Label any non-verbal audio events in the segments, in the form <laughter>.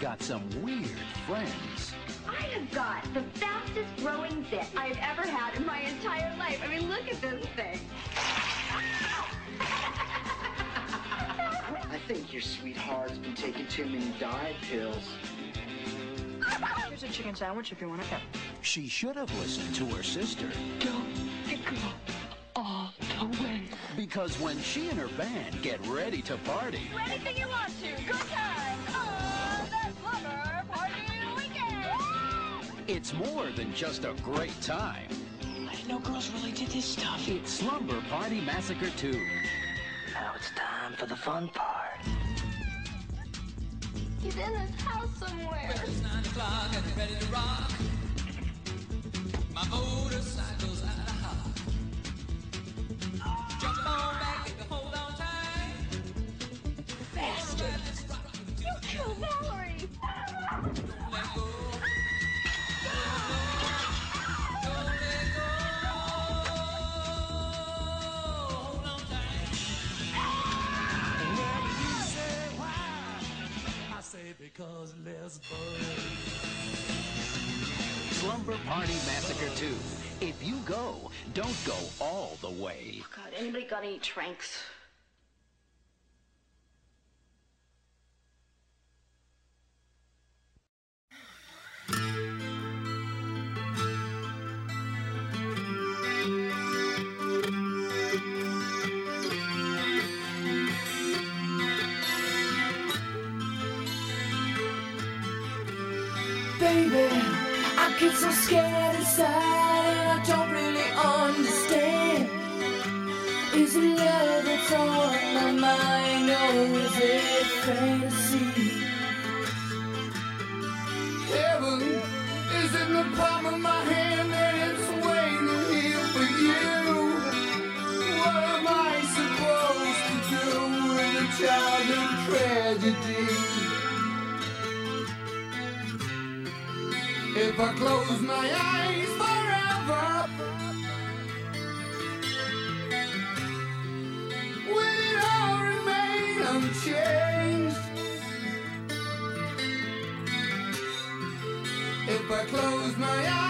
Max has got some weird friends. I have got the fastest growing zit I've ever had in my entire life. I mean, look at this thing. I think your sweetheart's been taking too many diet pills. Here's a chicken sandwich if you want it. She should have listened to her sister. Don't go all the way. Because when she and her band get ready to party, Anything you want it's more than just a great time. I didn't know girls really did this stuff. It's Slumber Party Massacre 2. Now it's time for the fun part. He's in this house somewhere. It's nine o'clock and ready to rock. My motorcycle's I say because Les Slumber Party Massacre 2. If you go, don't go all the way. Oh God, anybody got any tranks? Get so scared inside and I don't really understand. Is it love that's on my mind or is it fantasy? Heaven is in the palm of my hand and it's waiting here for you. What am I supposed to do with a childhood tragedy? If I close my eyes forever, will it all remain unchanged? If I close my eyes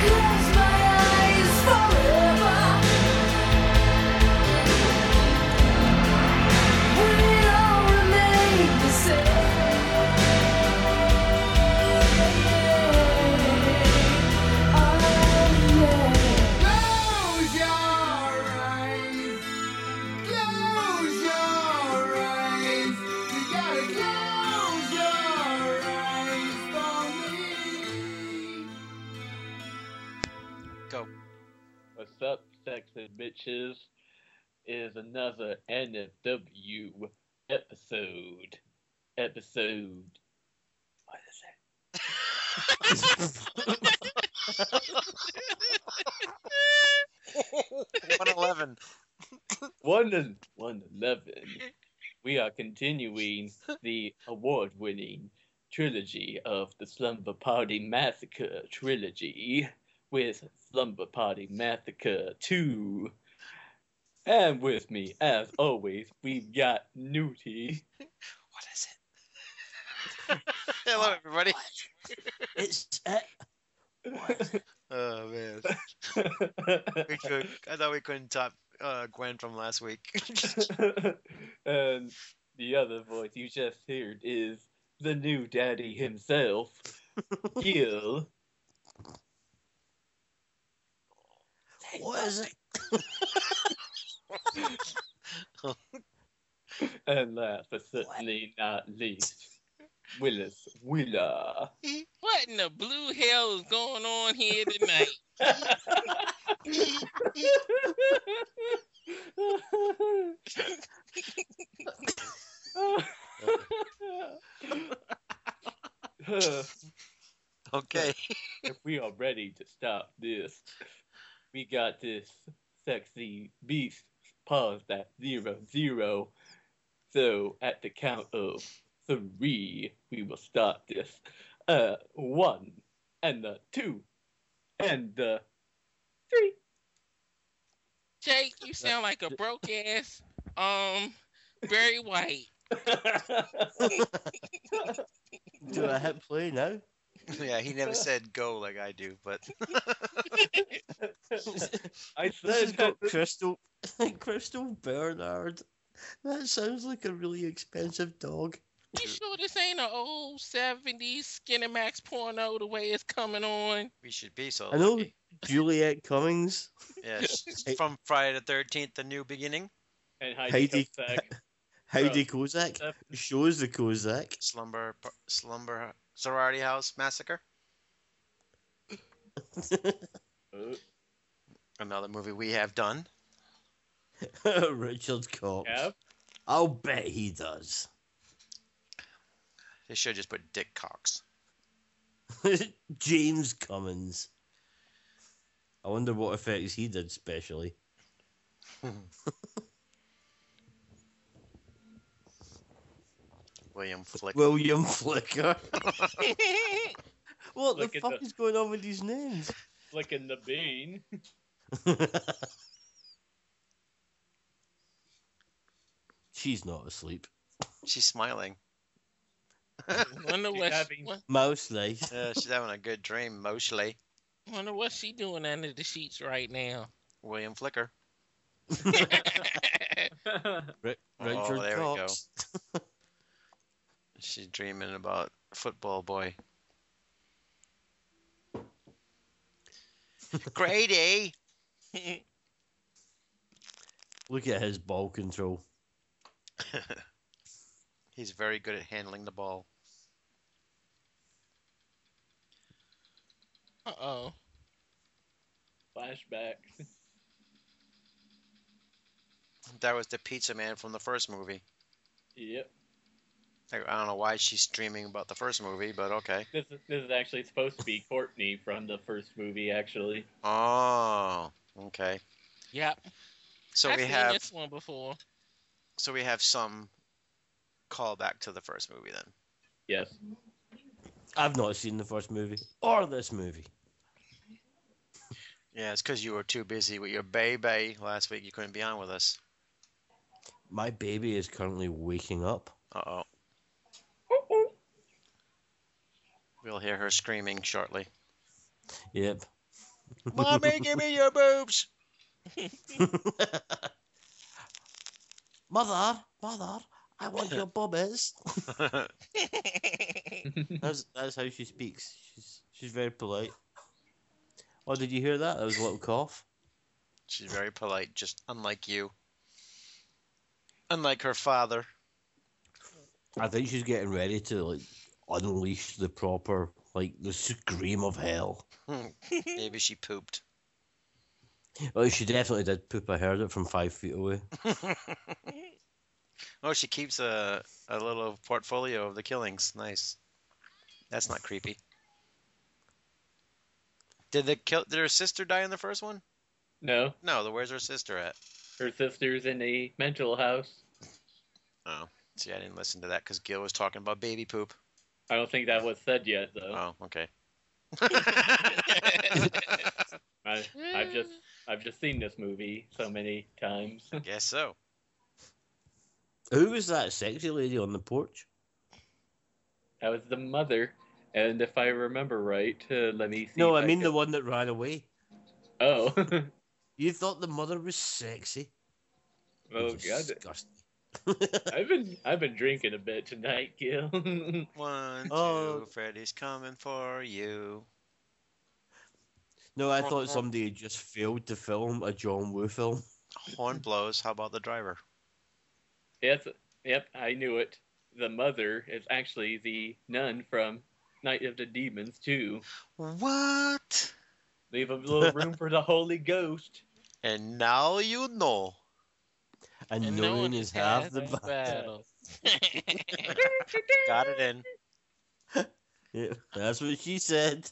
Yes! Another NFW episode. Episode. What is it? One eleven. One one eleven. We are continuing the award-winning trilogy of the Slumber Party Massacre trilogy with Slumber Party Massacre 2. And with me, as always, we've got Newty. <laughs> What is it? <laughs> Hello, everybody. It's it. <laughs> Oh man, we could. I thought we couldn't top uh, Gwen from last week. and the other voice you just heard is the new daddy himself, Gil. What is it? <laughs> and last but certainly not least, Willis Willa. What in the blue hell is going on here tonight? <laughs> okay. if we are ready to stop this, we got this sexy beast paused at zero zero. So at the count of three, we will start this. Uh, one, and the two, and the three. Jake, you sound like a broke ass, um, Barry White. <laughs> Do I hit play now? <laughs> yeah, he never said go like I do, but <laughs> I This has said got that Crystal, <laughs> Crystal Bernard. That sounds like a really expensive dog. You sure this ain't an old 70s Skinemax porno the way it's coming on? we should be so. I know lucky. Juliette Cummins. Yes, Hey. from Friday the Thirteenth, the new beginning. and Heidi, Heidi- Kozak. Heidi Kozak shows the Kozak. Slumber, slumber, sorority house massacre. <laughs> Another movie we have done. Richard Cox. Cap. I'll bet he does. They should just put Dick Cox. <laughs> James Cummins. I wonder what effects he did specially. <laughs> William Flick. William <laughs> Flicker. what Look the fuck the- is going on with these names? Flicking the bean. <laughs> She's not asleep. She's smiling. <laughs> Wonder She's what, having- what Mouse nice. Yeah, she's having a good dream, mostly. wonder what she doing under the sheets right now. William Flicker. Ri- Oh, Richard there we go. Cox. She's dreaming about football boy. Grady. <laughs> Look at his ball control. <laughs> He's very good at handling the ball. Uh oh. Flashbacks. That was the pizza man from the first movie. Yep. I I don't know why she's dreaming about the first movie, but okay. This is, this is actually supposed to be Courtney from the first movie, actually. Oh, okay. Yep. So I've we seen have this one before. so we have some callback to the first movie then. Yes. I've not seen the first movie or this movie. Yeah, it's because you were too busy with your baby last week. You couldn't be on with us. My baby is currently waking up. Uh oh. We'll hear her screaming shortly. Yep. Mommy, give me your boobs. <laughs> mother, mother, I want your bobbies. <laughs> that's that's how she speaks. She's she's very polite. Oh, did you hear that? That was a little cough. She's very polite, just unlike you. Unlike her father. I think she's getting ready to like unleash the proper like the scream of hell. Hmm. Maybe she pooped. Well, she definitely did poop. I heard it from five feet away. <laughs> oh, she keeps a a little portfolio of the killings. Nice. That's not creepy. Did the kill? Did her sister die in the first one? No, No. The where's her sister at? her sister's in a mental house. Oh, see, I didn't listen to that because Gil was talking about baby poop. I don't think that was said yet, though. Oh, okay. <laughs> I, I've just I've just seen this movie so many times. Guess so. Who was that sexy lady on the porch? that was the mother, and if I remember right, uh, let me see. No, I mean can- the one that ran away. Oh, <laughs> You thought the mother was sexy? oh god! Disgusting. <laughs> I've been I've been drinking a bit tonight, Gil. <laughs> One, oh. two, Oh. Freddy's coming for you. no, I thought somebody had just failed to film a John Woo film. Horn blows. How about the driver? Yep, yep, I knew it. The mother is actually the nun from Night of the Demons too. What? Leave a little room for the Holy Ghost. And now you know. And, And no knowing one is half the the battle. battle. <laughs> Got it in. <laughs> Yeah, that's what she said.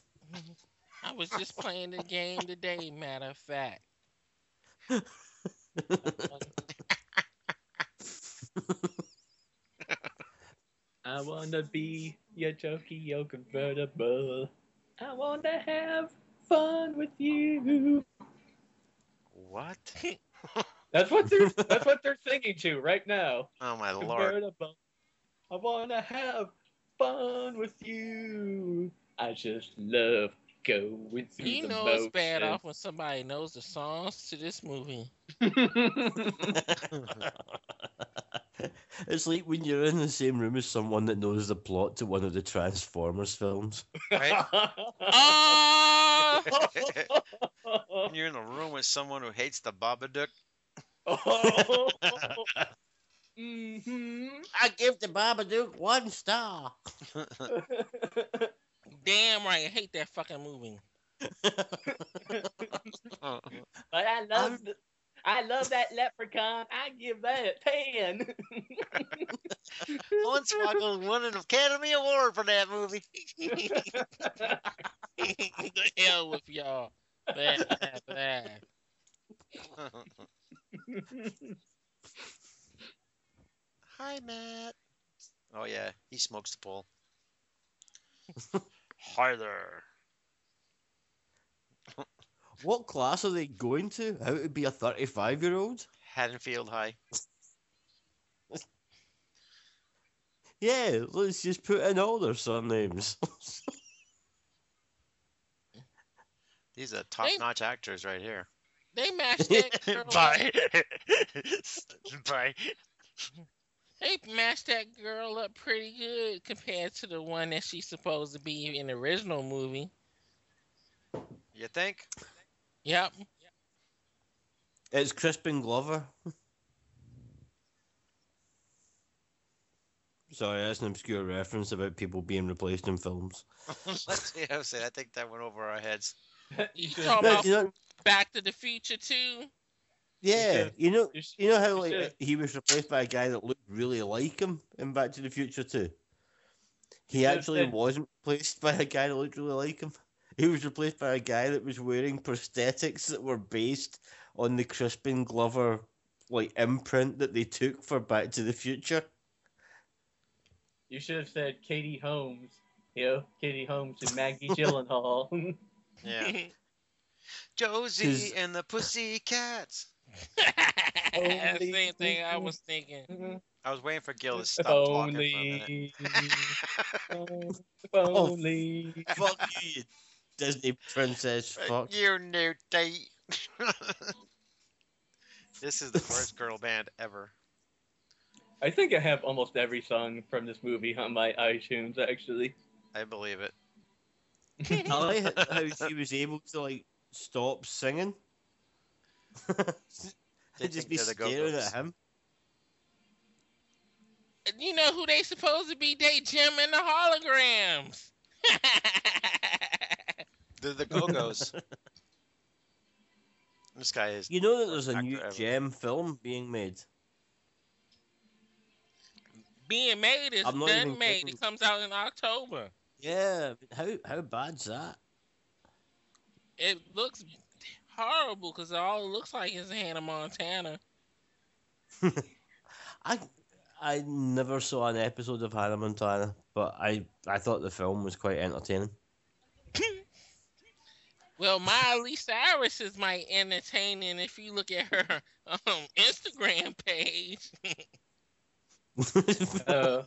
I was just playing the game today, matter of fact. <laughs> I wanna be your Tokyo convertible. I wanna have fun with you. What? That's what they're <laughs> that's what they're singing to right now. <laughs> Oh my lord. I wanna have fun with you. I just love going through You the know it's bad motions. off when somebody knows the songs to this movie. <laughs> it's like when you're in the same room as someone that knows the plot to one of the Transformers films. Right? Oh! When You're in a room with someone who hates the Babadook. <laughs> hmm I give the Babadook one star. <laughs> Damn right, I hate that fucking movie. <laughs> But I love the, I love that leprechaun. I give that a ten. Hornswoggle won an Academy Award for that movie. the hell with y'all. Bad, bad, bad. Hi, Matt. Oh yeah, he smokes the pole. Hi there. What class are they going to? How to be a 35 year old? Haddonfield High. <laughs> Yeah, let's just put in all their surnames. <laughs> These are top-notch actors right here. They matched <laughs> <laughs> that girl. up- Bye. Bye. They matched that girl up pretty good compared to the one that she's supposed to be in the original movie. You think? Yep. it's Crispin Glover. <laughs> Sorry, that's an obscure reference about people being replaced in films. Let's see. I say I think that went over our heads. You talking about you know, Back to the Future too? yeah, should- you know, you sh- you know how you like he was replaced by a guy that looked really like him in Back to the Future too. He actually said- wasn't replaced <laughs> by a guy that looked really like him. He was replaced by a guy that was wearing prosthetics that were based on the Crispin Glover like imprint that they took for Back to the Future. You should have said Katie Holmes. You know, Katie Holmes and Maggie <laughs> Gyllenhaal. Yeah. <laughs> Josie and the Pussycats. <laughs> Same thing I was thinking. I was waiting for Gil to stop talking for a Only, minute. <laughs> Oh. only. Fuck you, you Disney princess. Fuck. You new date. <laughs> this is the first girl band ever. I think I have almost every song from this movie on my iTunes. Actually, I believe it. I like how she was able to like stop singing. <laughs> They and just be they're staring at him. You know who they supposed to be? They Jem and the holograms. <laughs> They're the Go Go's. <laughs> This guy is. You know that there's a new ever. Jem film being made. Being made is I'm done made. kidding. It comes out in October. Yeah, but how how bad's that? It looks horrible because all it looks like is Hannah Montana. <laughs> I I never saw an episode of Hannah Montana, but I I thought the film was quite entertaining. <laughs> Well, Miley Cyrus is my entertaining if you look at her <laughs> um, Instagram page. uh,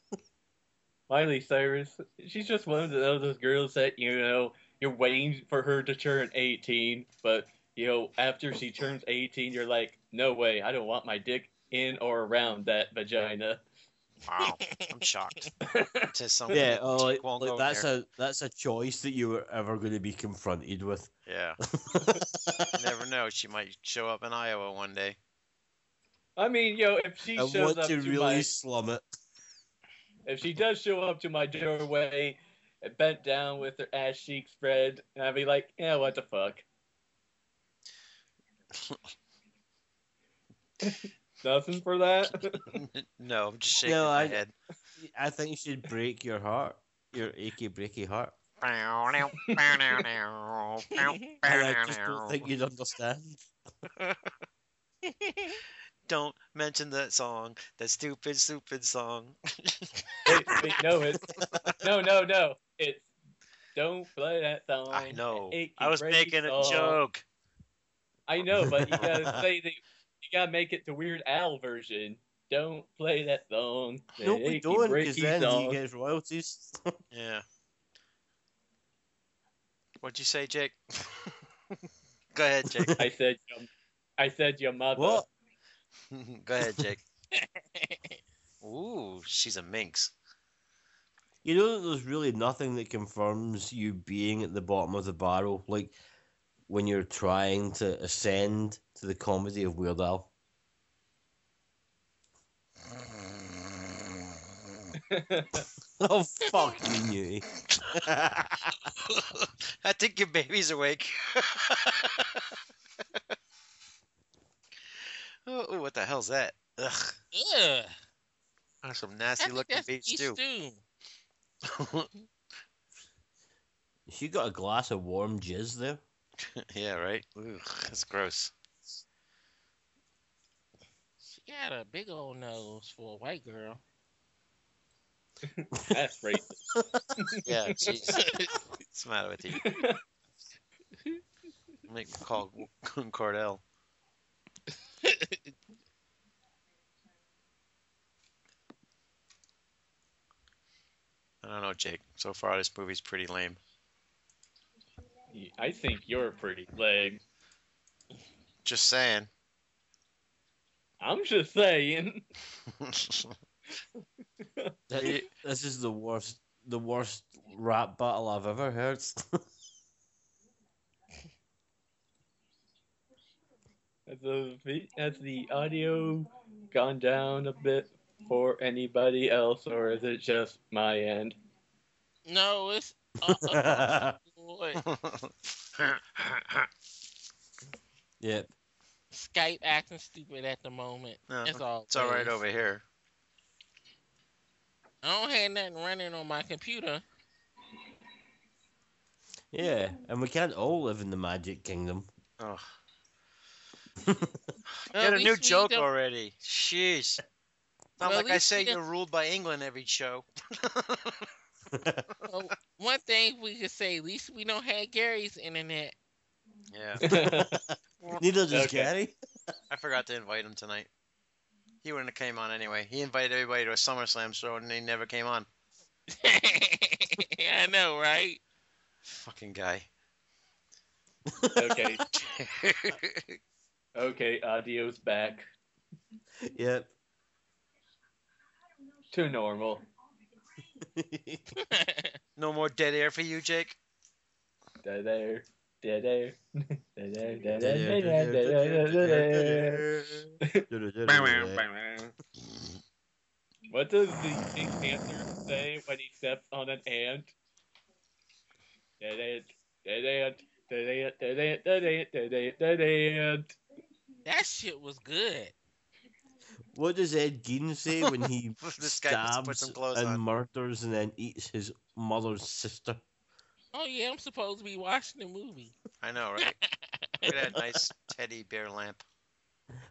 Miley Cyrus, she's just one of those those girls that you know you're waiting for her to turn 18, but you know after she turns 18, you're like, no way, I don't want my dick in or around that vagina. Wow, <laughs> I'm shocked. To <laughs> some yeah, oh, like, won't like go that's there. a that's a choice that you were ever going to be confronted with. Yeah. <laughs> You never know. She might show up in Iowa one day. I mean, yo, if she I shows want up to to really my, slum it. if she does show up to my doorway, bent down with her ass cheek spread, and I'd be like, yeah, what the fuck. <laughs> Nothing for that. <laughs> no, I'm just shaking No, my I- head. I think you should break your heart, your achy breaky heart. and <laughs> And I just don't think you'd understand. Don't mention that song. That stupid, stupid song. wait, wait, no, it's no, no, no. It's don't play that song. I know. I was breaky making a joke. I know, but you gotta <laughs> say that you gotta make it the Weird Al version. Don't play that song. that No, we achy, don't, because breaky then song. he gets royalties. <laughs> Yeah. What'd you say, Jake? <laughs> Go ahead, Jake. I said, your, I said your mother. What? Go ahead, Jake. Ooh, she's a minx. You know that there's really nothing that confirms you being at the bottom of the barrel, like when you're trying to ascend to the comedy of Weird Al. <laughs> oh fuck you, Newty. <laughs> I think your baby's awake. <laughs> oh, ooh, what the hell's that? Ugh, Yeah. that's some nasty looking that's beef beef stew. stew. She got a glass of warm jizz there. <laughs> yeah, right. Ugh, that's gross. She got a big old nose for a white girl. <laughs> That's racist. <laughs> Yeah, jeez. What's the matter with you? Make me call Cordell. I don't know, Jake. So far, this movie's pretty lame. I think you're pretty lame. Just saying. I'm just saying. <laughs> That- this is the worst, the worst rap battle I've ever heard. <laughs> Has the has the audio gone down a bit for anybody else, or is it just my end? No, it's uh, uh, <laughs> boy, <laughs> yep. Skype acting stupid at the moment. No, That's all. it's all right over here. I don't have nothing running on my computer. Yeah, and we can't all live in the Magic Kingdom. Oh, <laughs> Well, get a new joke already. Sheesh. Not Well, like I say you're ruled by England every show. <laughs> well, one thing we could say, at least we don't have Gary's internet. Yeah. <laughs> Neither does Okay. Gary. I forgot to invite him tonight. He wouldn't have came on anyway. He invited everybody to a SummerSlam show and he never came on. <laughs> I know, right? Fucking guy. okay, okay, audio's back Yep. To normal. <laughs> no more dead air for you, Jake. Da there, da there, da there, da Dead there, air, da dead there, air, da <laughs> dead there, air, da there. <laughs> What does the Pink Panther say when he steps on an ant? Dead ant, dead ant, dead ant, dead ant, dead ant, dead ant, dead ant. That shit was good. What does Ed Gein say when he <laughs> This guy just put stabs some and on. murders and then eats his mother's sister? Oh yeah, I'm supposed to be watching the movie. I know, right? <laughs> Look at that nice teddy bear lamp.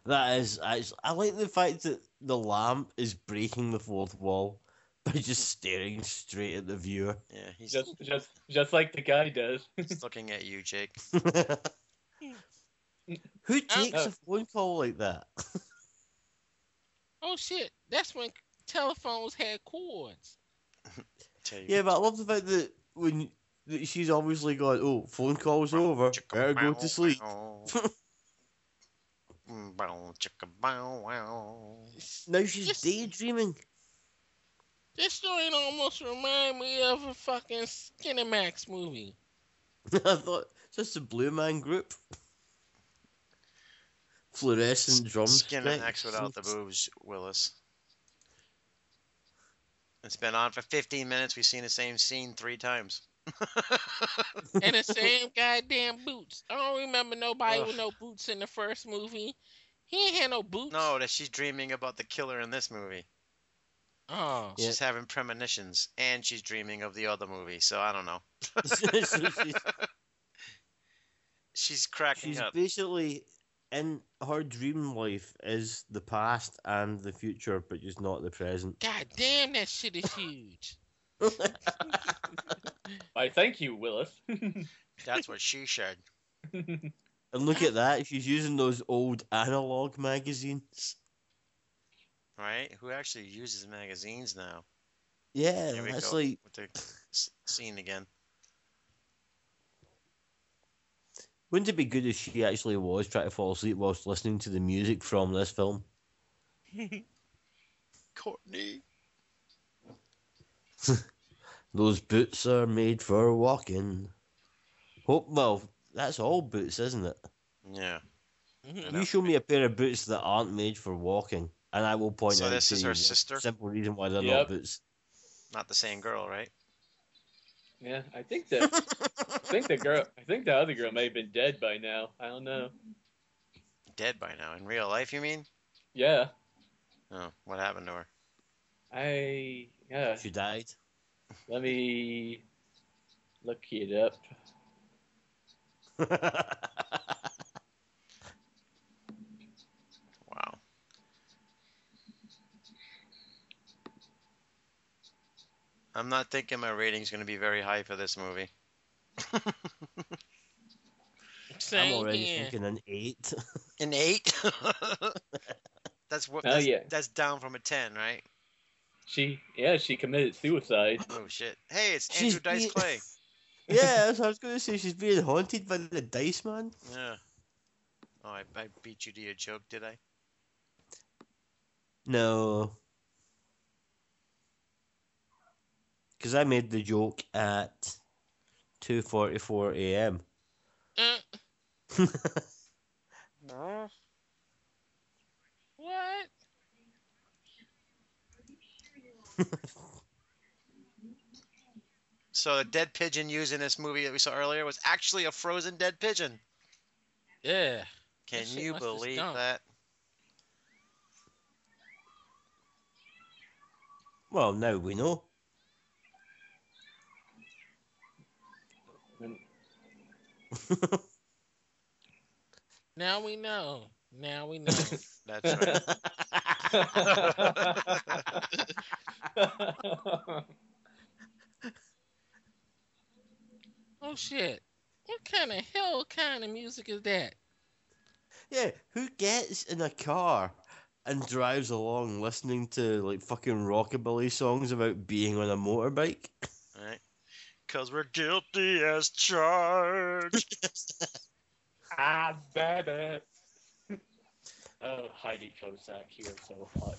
That is, I, I like the fact that the lamp is breaking the fourth wall by just staring straight at the viewer. Yeah, he's Just, just, just like the guy does. <laughs> just looking at you, Jake. Hmm. Who takes Oh. a phone call like that? Oh shit, that's when telephones had cords. Yeah, but I love the fact that when that she's obviously gone, oh, phone call's over, better go to sleep. Bow, chicka, bow, wow. Now she's Just- daydreaming. This story almost remind me of a fucking Skinemax movie. <laughs> I thought, is this the Blue Man Group? Fluorescent drums. Skinemax without the boobs, Willis. It's been on for 15 minutes. We've seen the same scene three times. <laughs> and the same goddamn boots. I don't remember nobody with no boots in the first movie. He ain't had no boots. No, that she's dreaming about the killer in this movie. Oh. Yeah. She's having premonitions, and she's dreaming of the other movie. So I don't know. <laughs> She's, <laughs> She's cracking she's up. basically in her dream life is the past and the future, but just not the present. God damn, that shit is huge. <laughs> I thank you, Willis. <laughs> That's what she said. <laughs> And look at that, she's using those old analog magazines. Right? Who actually uses magazines now? Yeah, Here we that's go like with the scene again. Wouldn't it be good if she actually was trying to fall asleep whilst listening to the music from this film? <laughs> Courtney. <laughs> Those boots are made for walking. Hope well, that's all boots, isn't it? Yeah. Mhm. You show me a pair of boots that aren't made for walking, and I will point So out this to is you her one sister? simple reason why they're Yep. not boots. Not the same girl, right? Yeah, I think that. I think the girl. I think the other girl may have been dead by now. I don't know. Dead by now. In real life, you mean? Yeah, Oh, what happened to her? I. Yeah. She died. Let me look it up. <laughs> I'm not thinking my rating's going to be very high for this movie. I'm already here. thinking an eight. <laughs> An eight? that's what. Oh, That's, yeah. that's down from a ten, right? She. Yeah, she committed suicide. Oh shit! Hey, it's She's Andrew Dice being- Clay. <laughs> yeah, that's what I was going to say. She's being haunted by the dice man. Yeah. Oh, I, I beat you to your joke, did I? No. Because I made the joke at 2.44 a.m. Uh, <laughs> what? So the dead pigeon used in this movie that we saw earlier was actually a frozen dead pigeon. Yeah. Can shit you believe that? well, now we know. Now we know. Now we know. <laughs> That's right. <laughs> oh shit. What kind of hell kind of music is that? yeah, who gets in a car and drives along listening to like fucking rockabilly songs about being on a motorbike? <laughs> right? Because we're guilty as charged. <laughs> ah, baby. <laughs> Oh, Heidi Kozak here, so hot.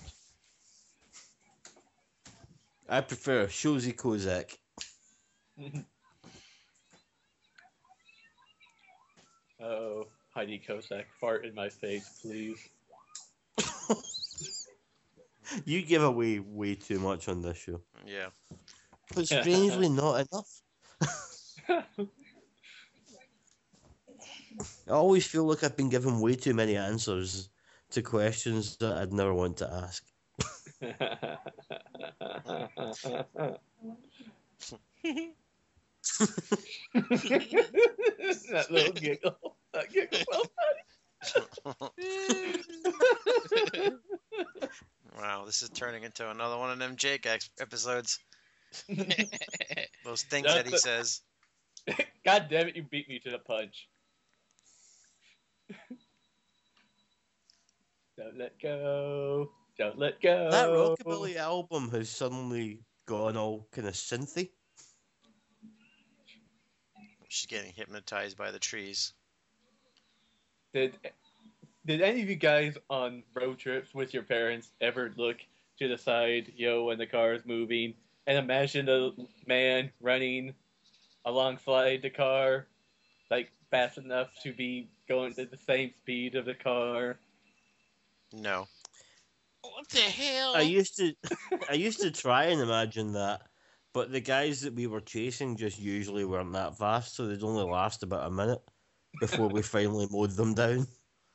I prefer Shozy Kozak. <laughs> oh, Heidi Kozak, fart in my face, please. You give away way too much on this show. yeah. But strangely not enough. I always feel like I've been given way too many answers to questions that I'd never want to ask. that little giggle. That giggle well wow, this is turning into another one of them Jake ex- episodes. <laughs> Those things that he That's says. <laughs> God damn it, you beat me to the punch. <laughs> Don't let go. Don't let go. That rockabilly album has suddenly gone all kind of synthy. She's getting hypnotized by the trees. Did did any of you guys on road trips with your parents ever look to the side, yo, when the car is moving, and imagine the man running alongside the car, like fast enough to be going at the same speed of the car? No. What the hell? I used to, <laughs> I used to try and imagine that, but the guys that we were chasing just usually weren't that fast, so they'd only last about a minute before we <laughs> finally mowed them down.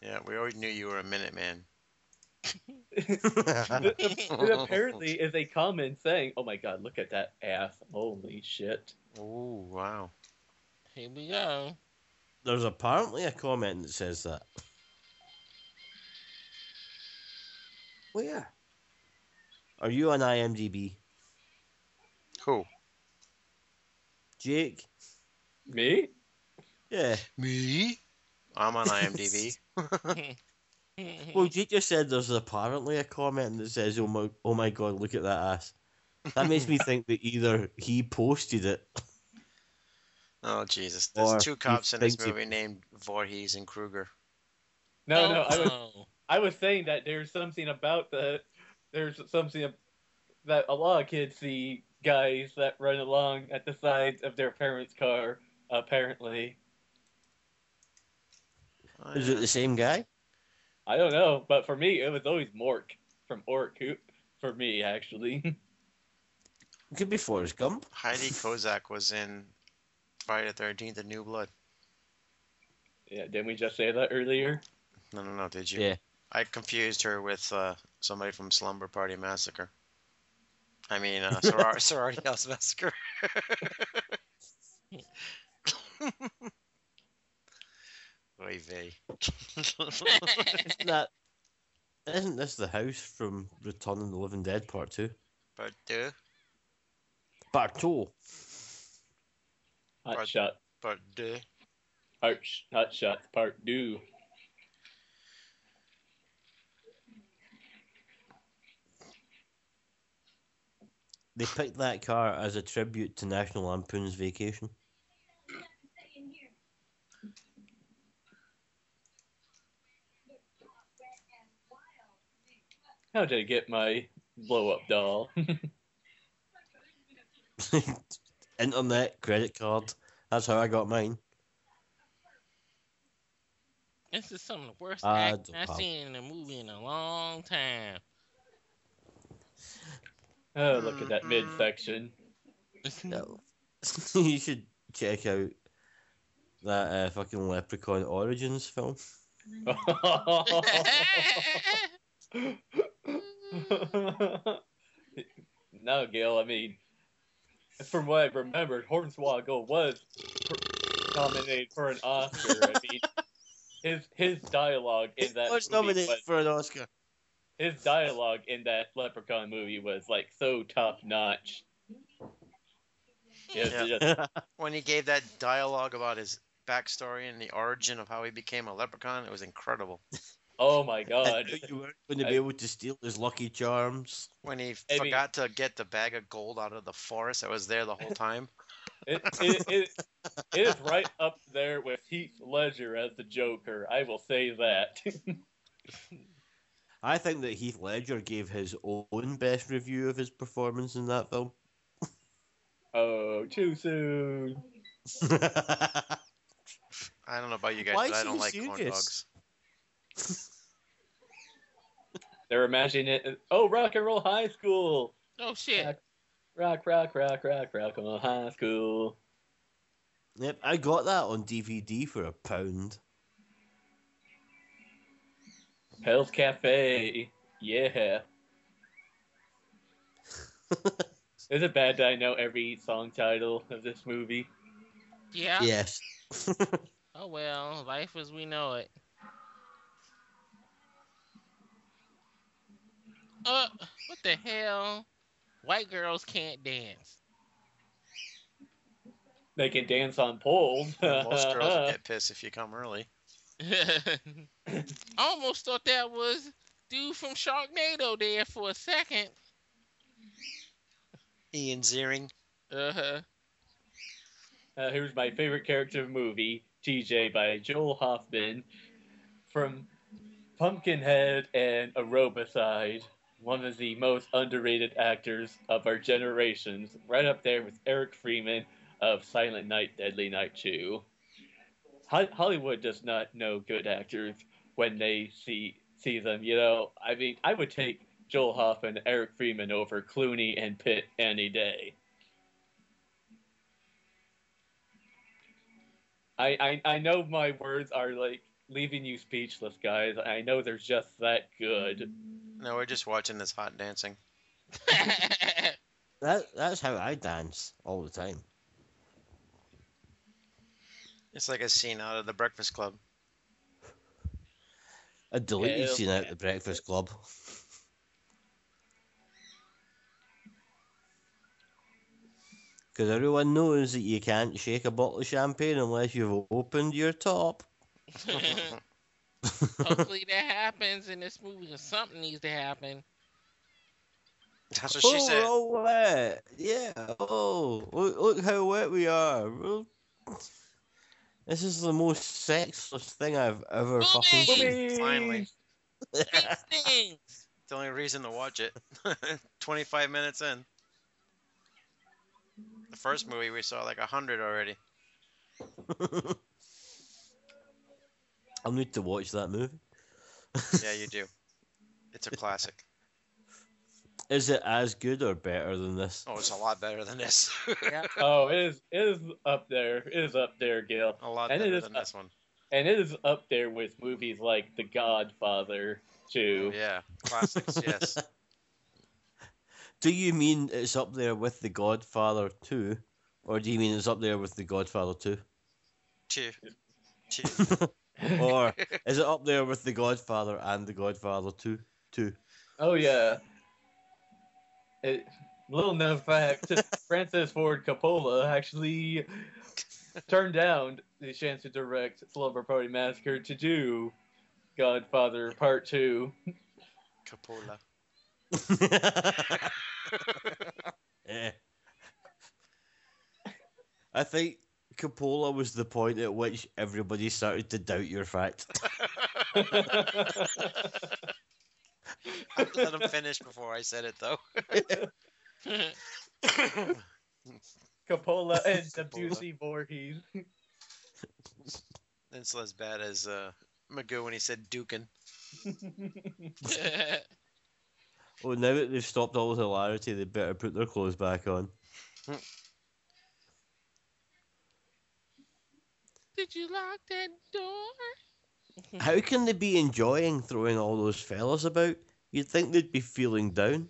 Yeah, we always knew you were a minute man. It apparently is a comment saying, "Oh my God, look at that ass! Holy shit!" Oh wow. Here we go. There's apparently a comment that says that. Yeah. Are you on IMDb? Who? Jake? Me? Yeah. Me? I'm on IMDb. <laughs> Mm-hmm. Well, Jake just said there's apparently a comment that says, "Oh my, oh my God, look at that ass." That makes me think that either he posted it. <laughs> oh Jesus! There's Or two cops in this thinks he- movie named Voorhees and Kruger. No, no, I was Oh. I was saying that there's something about the there's something that a lot of kids see guys that run along at the sides of their parents' car. Apparently, Is it the same guy? I don't know, but for me, it was always Mork from Ork. Who, for me, actually. <laughs> It could be Forrest Gump. Heidi Kozak was in Friday the Thirteenth: The New Blood. yeah, didn't we just say that earlier? No, no, no. Did you? Yeah. I confused her with uh, somebody from Slumber Party Massacre. I mean, uh, <laughs> Soror- Sorority House Massacre. <laughs> Oy vey. Isn't that? Isn't this the house from Return of the Living Dead Part Two? Part two. Part Two. Hot Part- shot, Part two. hot, sh- hot shot, part two. They picked that car as a tribute to National Lampoon's Vacation. How did I get my blow up doll? <laughs> <laughs> Internet, credit card. That's how I got mine. This is some of the worst I acting I've know. seen in a movie in a long time. oh, look at that midsection. No. <laughs> you should check out that uh, fucking Leprechaun Origins film. <laughs> no, Gail, I mean, from what I remembered, Hornswoggle was nominated for an Oscar. I mean, his his dialogue in that was movie nominated was, for an Oscar. his dialogue in that Leprechaun movie was like so top notch. Yeah. <laughs> When he gave that dialogue about his backstory and the origin of how he became a leprechaun, it was incredible. <laughs> oh my <laughs> I god. knew you weren't going to I- be able to steal his Lucky Charms. When he I mean- forgot to get the bag of gold out of the forest that was there the whole time. <laughs> It, it, it, it is right up there with Heath Ledger as the Joker. I will say that. <laughs> I think that Heath Ledger gave his own best review of his performance in that film. oh, too soon. I don't know about you guys, Why but I don't he like corn dogs. They're imagining it. Oh, rock and roll high school. Oh shit. Rock, rock, rock, rock, rock, rock on high school. Yep, I got that on DVD for a pound. Hell's Cafe. Yeah. <laughs> Is it bad that I know every song title of this movie? Yeah. Yes. <laughs> oh well, life as we know it. Uh, what the hell? White girls can't dance. They can dance on poles. Most girls will get pissed if you come early. <laughs> I almost thought that was dude from Sharknado there for a second. Ian Ziering. Uh-huh. Uh, here's my favorite character of the movie, TJ by Joel Hoffman from Pumpkinhead and Aerobicide. One of the most underrated actors of our generations, right up there with Eric Freeman of Silent Night, Deadly Night 2. Ho- Hollywood does not know good actors when they see see them. You know, I mean, I would take Joel Hoffman, Eric Freeman over Clooney and Pitt any day. I, I I know my words are like leaving you speechless, guys. I know they're just that good. No, we're just watching this hot dancing. <laughs> That that's how I dance all the time. It's like a scene out of The Breakfast Club. A deleted Hell scene out of the Breakfast Club. <laughs> Because everyone knows that you can't shake a bottle of champagne unless you've opened your top. <laughs> Hopefully that happens in this movie, or something needs to happen. That's what she oh, said. Oh, we're wet. Yeah. Oh, look, look how wet we are. Well, This is the most sexless thing I've ever fucking seen. Finally. Big <laughs> things. The only reason to watch it. <laughs> 25 minutes in. The first movie we saw like 100 already. <laughs> I'll need to watch that movie. Yeah, you do. It's a <laughs> classic. Is it as good or better than this? Oh, it's a lot better than this. <laughs> <laughs> Oh, it is it is up there. It is up there, Gil. a lot And better is than up- this one. And it is up there with movies like The Godfather too. Oh, yeah, classics, yes. Do you mean it's up there with The Godfather 2? Or do you mean it's up there with The Godfather 2? Two. Two. Or <laughs> is it up there with The Godfather and The Godfather 2? 2? Oh yeah. It, little known fact: <laughs> Francis Ford Coppola actually turned down the chance to direct Slumber Party Massacre to do Godfather Part Two. Coppola. <laughs> Eh. I think Coppola was the point at which everybody started to doubt your fact. I <laughs> let him finish before I said it, though. <laughs> Coppola and W.C. Voorhees. <laughs> It's as bad as uh, Magoo when he said Dukin. Oh, now that they've stopped all the hilarity, they better put their clothes back on. Did you lock that door? Mm-hmm. How can they be enjoying throwing all those fellas about? You'd think they'd be feeling down.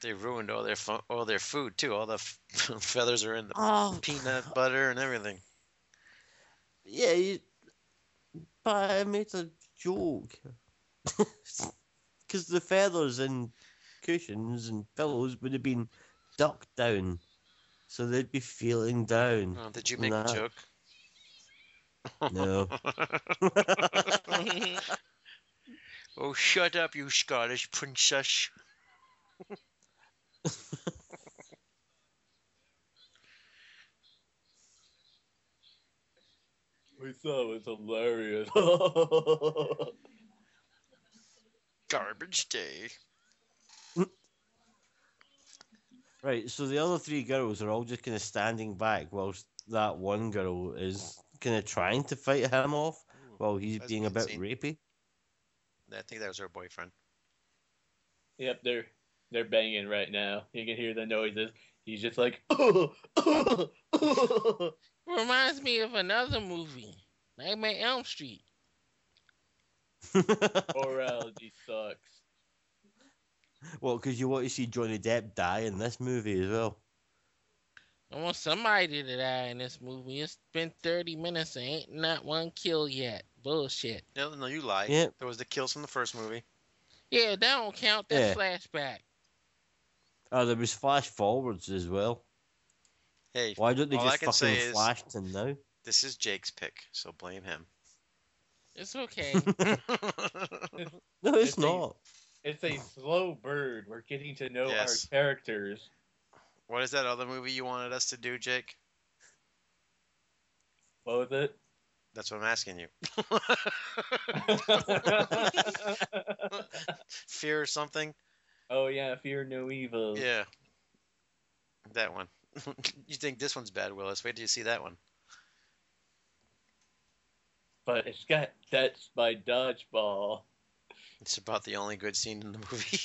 They ruined all their fu- all their food too. All the f- <laughs> feathers are in the Oh, peanut butter and everything. yeah, you, but I made a joke. <laughs> Because the feathers and cushions and pillows would have been ducked down. So they'd be feeling down. Oh, did you make a joke? No. <laughs> oh, shut up, you Scottish princess. We thought it was hilarious. <laughs> Garbage day. Right, so the other three girls are all just kind of standing back whilst that one girl is kind of trying to fight him off while he's That's being a bit scene. rapey. I think that was her boyfriend. yep, they're they're banging right now. You can hear the noises. He's just like, <laughs> Reminds me of another movie, Nightmare on Elm Street. <laughs> Morality sucks. well, because you want to see Johnny Depp die in this movie as well. I want somebody to die in this movie. It's been 30 minutes and ain't not one kill yet. Bullshit. No, no, you lie. Yeah. There was the kills from the first movie. Yeah, that don't count. That's Yeah. flashback. Oh, there was flash forwards as well. Hey, Why don't they all I just can say fucking is- flash to now? this is Jake's pick, so blame him. It's okay. <laughs> <laughs> No, it's It's a- not. It's a slow bird. We're getting to know Yes. our characters. What is that other movie you wanted us to do, Jake? What was it? That's what I'm asking you. <laughs> <laughs> Fear or something? oh yeah, fear no evil. Yeah. That one. <laughs> you think this one's bad, Willis? Wait till you see that one. But it's got that's by dodgeball. It's about the only good scene in the movie.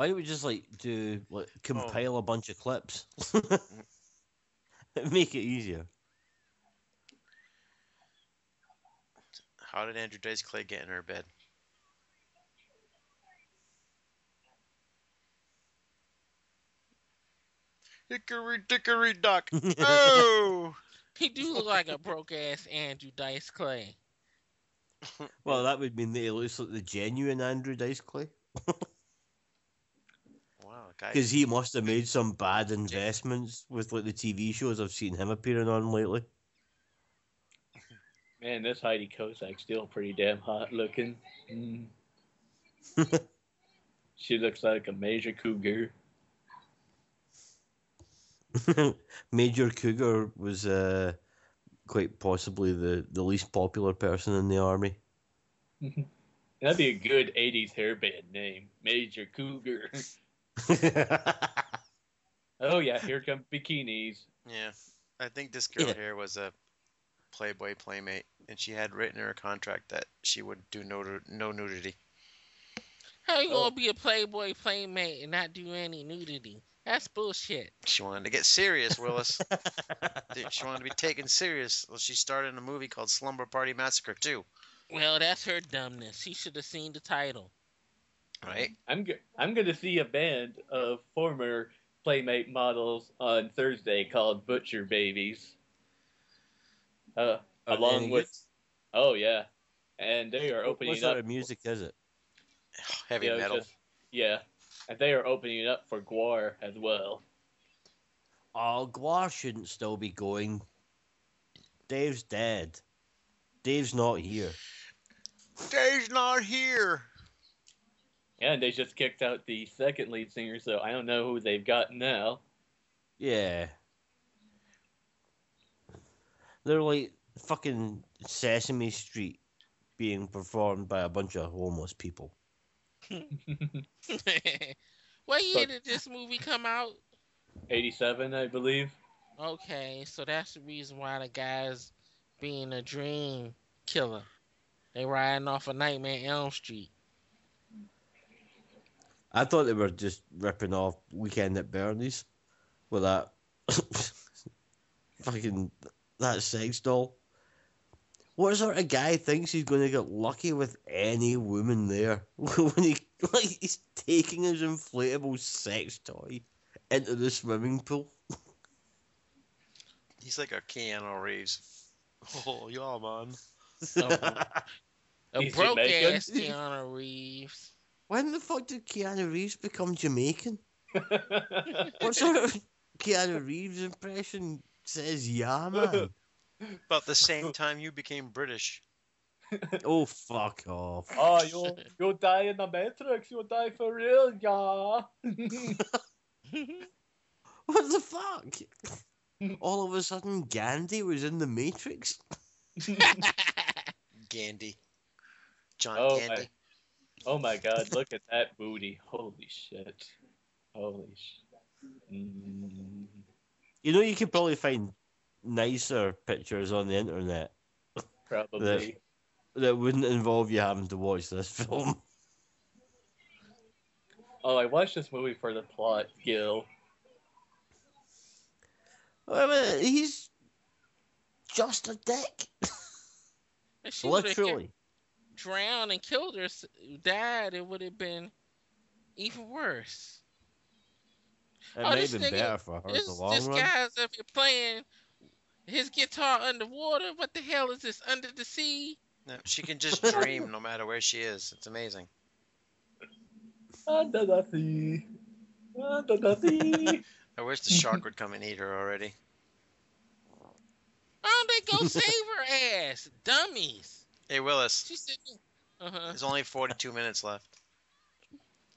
Why don't we just like do like Oh. compile a bunch of clips? <laughs> Make it easier. How did Andrew Dice Clay get in her bed? Hickory dickory dock. <laughs> Oh! he do look like a broke ass Andrew Dice Clay. Well, that would mean that he looks like the genuine Andrew Dice Clay. <laughs> Wow. Because he must have made some bad investments with like the TV shows I've seen him appearing on lately. Man, this Heidi Kozak's still pretty damn hot looking. Mm. <laughs> she looks like a major cougar. <laughs> Major Cougar was uh, quite possibly the, the least popular person in the army. <laughs> That'd be a good 80s hairband name. Major Cougar. <laughs> oh, yeah, here come bikinis. Yeah, I think this girl Yeah. here was a Playboy playmate, and she had written in her contract that she would do no no nudity. How you Oh. gonna be a Playboy playmate and not do any nudity? That's bullshit. She wanted to get serious, Willis. <laughs> Dude, she wanted to be taken serious. Well, she starred in a movie called Slumber Party Massacre 2, Well, that's her dumbness. She should have seen the title. Right? I'm go- I'm gonna see a band of former Playmate models on Thursday called Butcher Babies. Uh, Are along any with, oh yeah, and they are opening. Up. What sort up. of music is it? <sighs> Heavy yeah, it's metal. just- yeah, and they are opening up for GWAR as well. Oh, GWAR shouldn't still be going. Dave's dead. Dave's not here. Dave's not here. Yeah, and they just kicked out the second lead singer, so I don't know who they've got now. Yeah. They're like fucking Sesame Street being performed by a bunch of homeless people. <laughs> what year did this movie come out? 87, I believe. Okay, so that's the reason why the guy's being a dream killer. they're riding off a Nightmare Elm Street. I thought they were just ripping off Weekend at Bernie's with that <coughs> fucking that sex doll. What sort of guy thinks he's going to get lucky with any woman there <laughs> when he like he's taking his inflatable sex toy into the swimming pool? He's like a Keanu Reeves. <laughs> Oh, yeah, man. <laughs> A He's broke Jamaican? ass Keanu Reeves. When the fuck did Keanu Reeves become Jamaican? <laughs> What sort of Keanu Reeves impression says yeah man? About the same time you became British. <laughs> oh fuck off. Ah, oh, you'll you'll die in the Matrix. You'll die for real, yeah. <laughs> What the fuck? All of a sudden, Gandhi was in the Matrix. Gandhi. John Oh Gandhi. my, oh my God! Look at that booty. Holy shit! Holy shit! Mm. You know, you could probably find nicer pictures on the internet Probably. that wouldn't involve you having to watch this <laughs> film. Oh, I watched this movie for the plot, Gil. I mean, he's just a dick. If she Literally. Drowned and killed her, died, it would have been even worse. It Oh, may this have been nigga- better for her This, the long this run. guy's up here playing his guitar underwater. What the hell is this? Under the sea? No, she can just dream no matter where she is. It's amazing. Under the sea. Under the sea. <laughs> I wish the shark would come and eat her already. Oh, they go save her ass, dummies. Hey Willis, She said, "Uh huh." there's only 42 minutes left.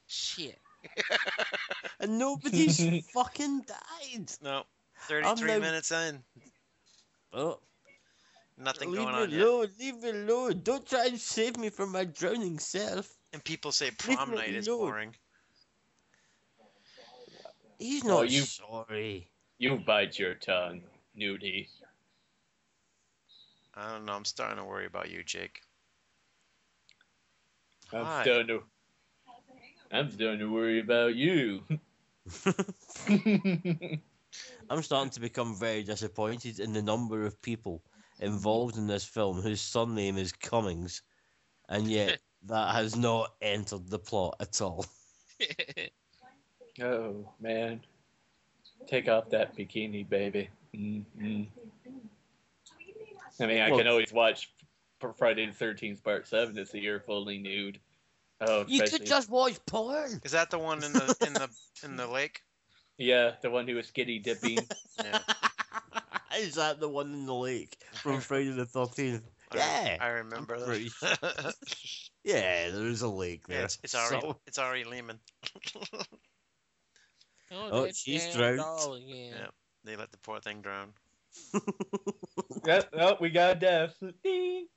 Shit. <laughs> And nobody's <laughs> fucking died. No, 33 now- minutes in. Oh, Nothing leave going me on yet. alone. Leave me alone. Don't try and save me from my drowning self. And people say Leave prom me night is alone. boring. He's Oh, not you- sorry. You bite your tongue, nudie. I don't know. I'm starting to worry about you, Jake. I'm Hi. starting to. I'm starting to worry about you. <laughs> I'm starting to become very disappointed in the number of people involved in this film whose surname is Cummings, and yet <laughs> that has not entered the plot at all. <laughs> oh man, take off that bikini, baby. mm I mean, I Well- can always watch Friday the Thirteenth Part Seven to see her fully nude. Oh, You could just watch porn. Is that the one in the <laughs> in the in the lake? yeah, the one who was skinny dipping. Yeah. <laughs> Is that the one in the lake from Friday the Thirteenth? Yeah, I remember I'm pretty <laughs> that. yeah. There's a lake there. yeah, it's, it's Ari. So- It's Ari Lehman. Oh, that she's oh, drowned. doll again. Yeah. they let the poor thing drown. <laughs> yep, oh, we got death. Ding.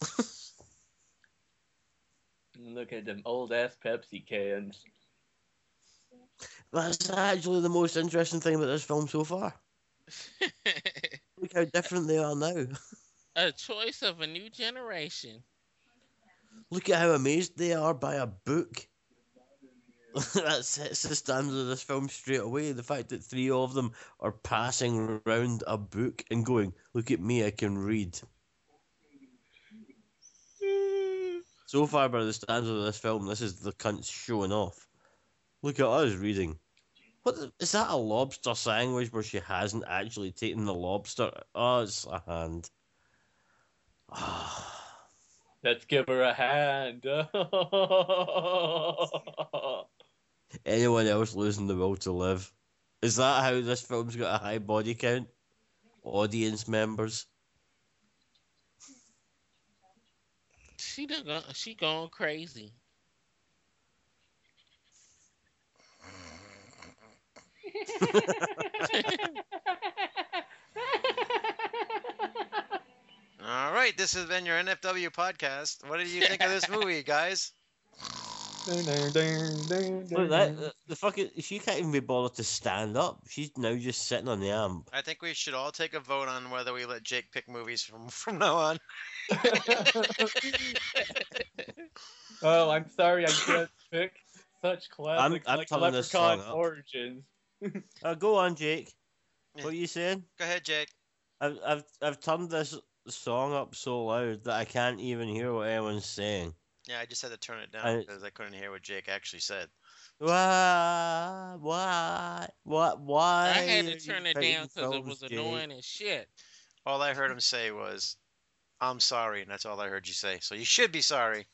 <laughs> Look at them old ass Pepsi cans. That's actually the most interesting thing about this film so far. <laughs> Look how different they are now. a choice of a new generation. Look at how amazed they are by a book. That sets the standard of this film straight away. The fact that three of them are passing around a book and going, Look at me, I can read. So far, by the standards of this film, this is the cunts showing off. Look at us reading. What the, is that a lobster sandwich where she hasn't actually taken the lobster? Oh, it's a hand. Let's give her a hand. <laughs> Anyone else losing the will to live? Is that how this film's got a high body count? Audience members? She done she gone crazy. <laughs> All right, this has been your NFW podcast. What did you think of this <laughs> movie, guys? Look, that, the, the fucking she can't even be bothered to stand up. She's now just sitting on the amp. I think we should all take a vote on whether we let Jake pick movies from <laughs> from now on. <laughs> oh, I'm sorry, I can't pick such classics I'm like turning this Leprechaun song. Origins. <laughs> Uh, go on, Jake. Yeah. What are you saying? Go ahead, Jake. I've I've I've turned this song up so loud that I can't even hear what anyone's saying. Yeah, I just had to turn it down I- because I couldn't hear what Jake actually said. Why? Why? What? Why? I had to turn it down because it was Jake? annoying as shit. All I heard him say was, "I'm sorry," and that's all I heard you say. So you should be sorry.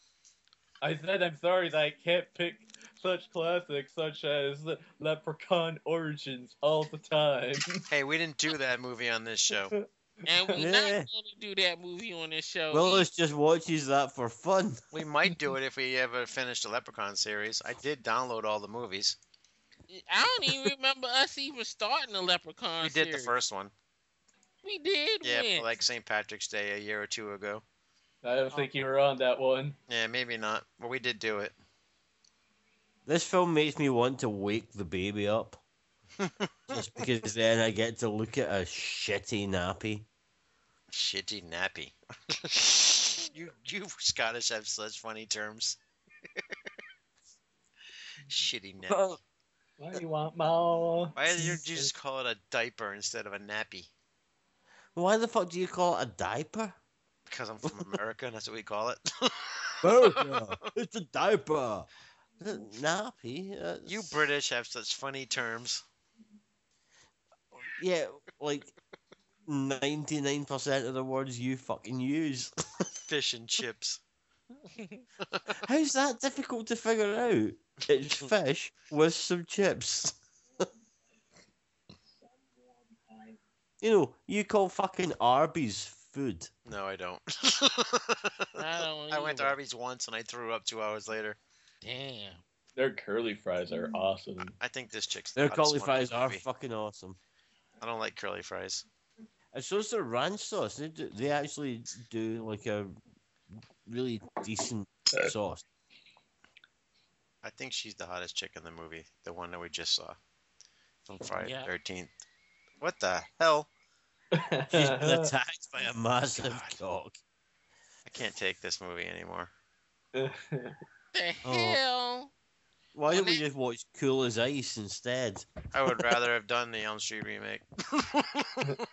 I said I'm sorry that I can't pick such classics such as Leprechaun Origins all the time. Hey, we didn't do that movie on this show. <laughs> And we not Yeah. going to do that movie on this show. Willis just watches that for fun. We might do it if we ever finish the Leprechaun series. I did download all the movies. I don't even remember us even starting the Leprechaun We did the first one. We did. Yeah, when? like St. Patrick's Day a year or two ago. I don't think you were on that one. Yeah, maybe not. But we did do it. This film makes me want to wake the baby up. Just because then I get to look at a shitty nappy. Shitty nappy. <laughs> you you Scottish have such funny terms. <laughs> Shitty nappy. Why do you want more? Why do you you just call it a diaper instead of a nappy? Why the fuck do you call it a diaper? Because I'm from America and that's what we call it. <laughs> Oh, America, it's a diaper. Nappy. you British have such funny terms. Yeah, like ninety nine percent of the words you fucking use. <laughs> Fish and chips. <laughs> How's that difficult to figure out? It's fish with some chips. <laughs> you know, you call fucking Arby's food. No, I don't. I don't I went to. Arby's once and I threw up two hours later. Damn. Their curly fries are mm. awesome. I think this chick's the Their curly fries are movie. fucking awesome. I don't like curly fries. And so is their ranch sauce. They, do, they actually do like a really decent sauce. I think she's the hottest chick in the movie, the one that we just saw from Friday Yeah. 13th. What the hell? She's been <laughs> attacked by a massive dog. I can't take this movie anymore. <laughs> Oh. The Oh. Hell? Why don't we just watch Cool as Ice instead? I would rather have done the Elm Street remake. <laughs> Look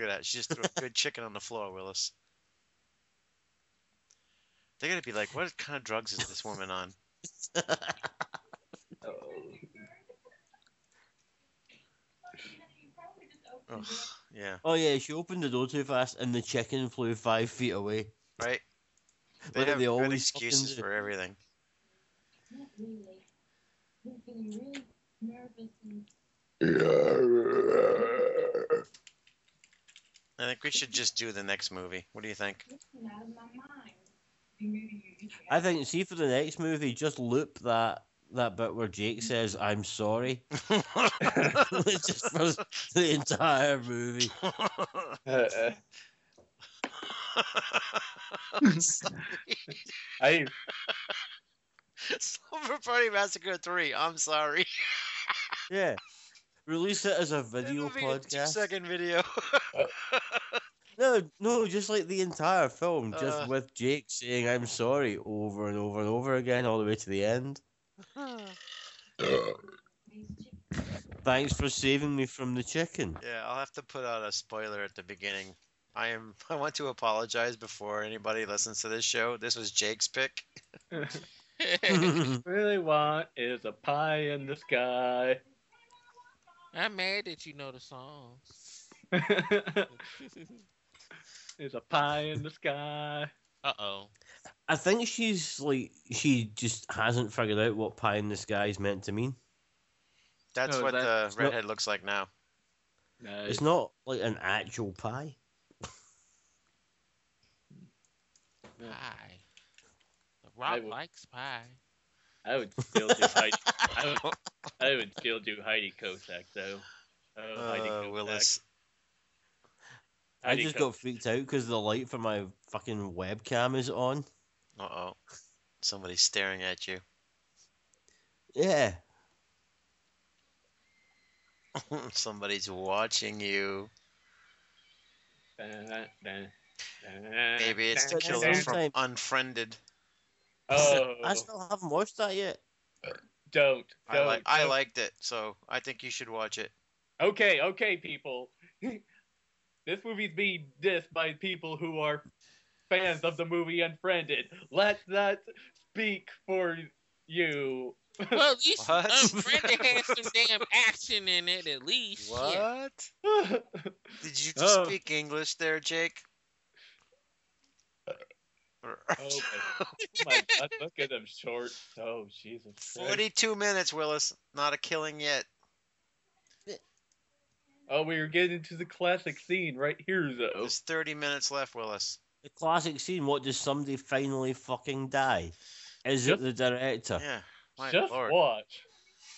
at that. She just threw a good chicken on the floor, Willis. They're going to be like, what kind of drugs is this woman on? <laughs> Oh. Ugh, yeah, Oh yeah, she opened the door too fast and the chicken flew five feet away. right? They Like have they good always fucking excuses for everything. I think we should just do the next movie. What do you think? I think see for the next movie, just loop that that bit where Jake says "I'm sorry," <laughs> just for the entire movie. <laughs> <laughs> I <laughs> Slumber Party Massacre 3. I'm sorry. <laughs> Yeah, release it as a video Movie, a podcast. Two-second video. <laughs> No, no, just like the entire film, just Uh. with Jake saying "I'm sorry" over and over and over again, all the way to the end. <sighs> Thanks for saving me from the chicken. Yeah, I'll have to put out a spoiler at the beginning. I am. I want to apologize before anybody listens to this show. This was Jake's pick. <laughs> <laughs> really want is a pie in the sky. I'm mad that you know the song. There's <laughs> a pie in the sky. Uh oh. I think she's like she just hasn't figured out what pie in the sky is meant to mean. That's Oh, what that- the it's not- redhead looks like now. Nice. It's not like an actual pie. Pie. The Rock would- likes pie. I would still do <laughs> Heidi. I would, I would still do Heidi Kozak though. Oh, Heidi Uh, Kozak. Willis. I just Ko- got freaked out because the light for my fucking webcam is on. Uh oh. Somebody's staring at you. Yeah. <laughs> Somebody's watching you. Maybe it's the killer from Unfriended. Oh, I still haven't watched that yet. don't. I, don't, like. I don't. liked it, so I think you should watch it. Okay, okay, people. <laughs> this movie's being dissed by people who are fans of the movie Unfriended. Let that speak for you. Well, at <laughs> least What? Unfriended has some <laughs> damn action in it, at least. Yeah. What? Did you just Oh. speak English there, Jake? <laughs> Oh my, oh my god, look at them shorts. Oh, Jesus. Christ. 42 minutes, Willis. Not a killing yet. Oh, we are getting to the classic scene right here, though. There's 30 minutes left, Willis. The classic scene. What does somebody finally fucking die? Is it the director? Yeah. My Just lord. watch.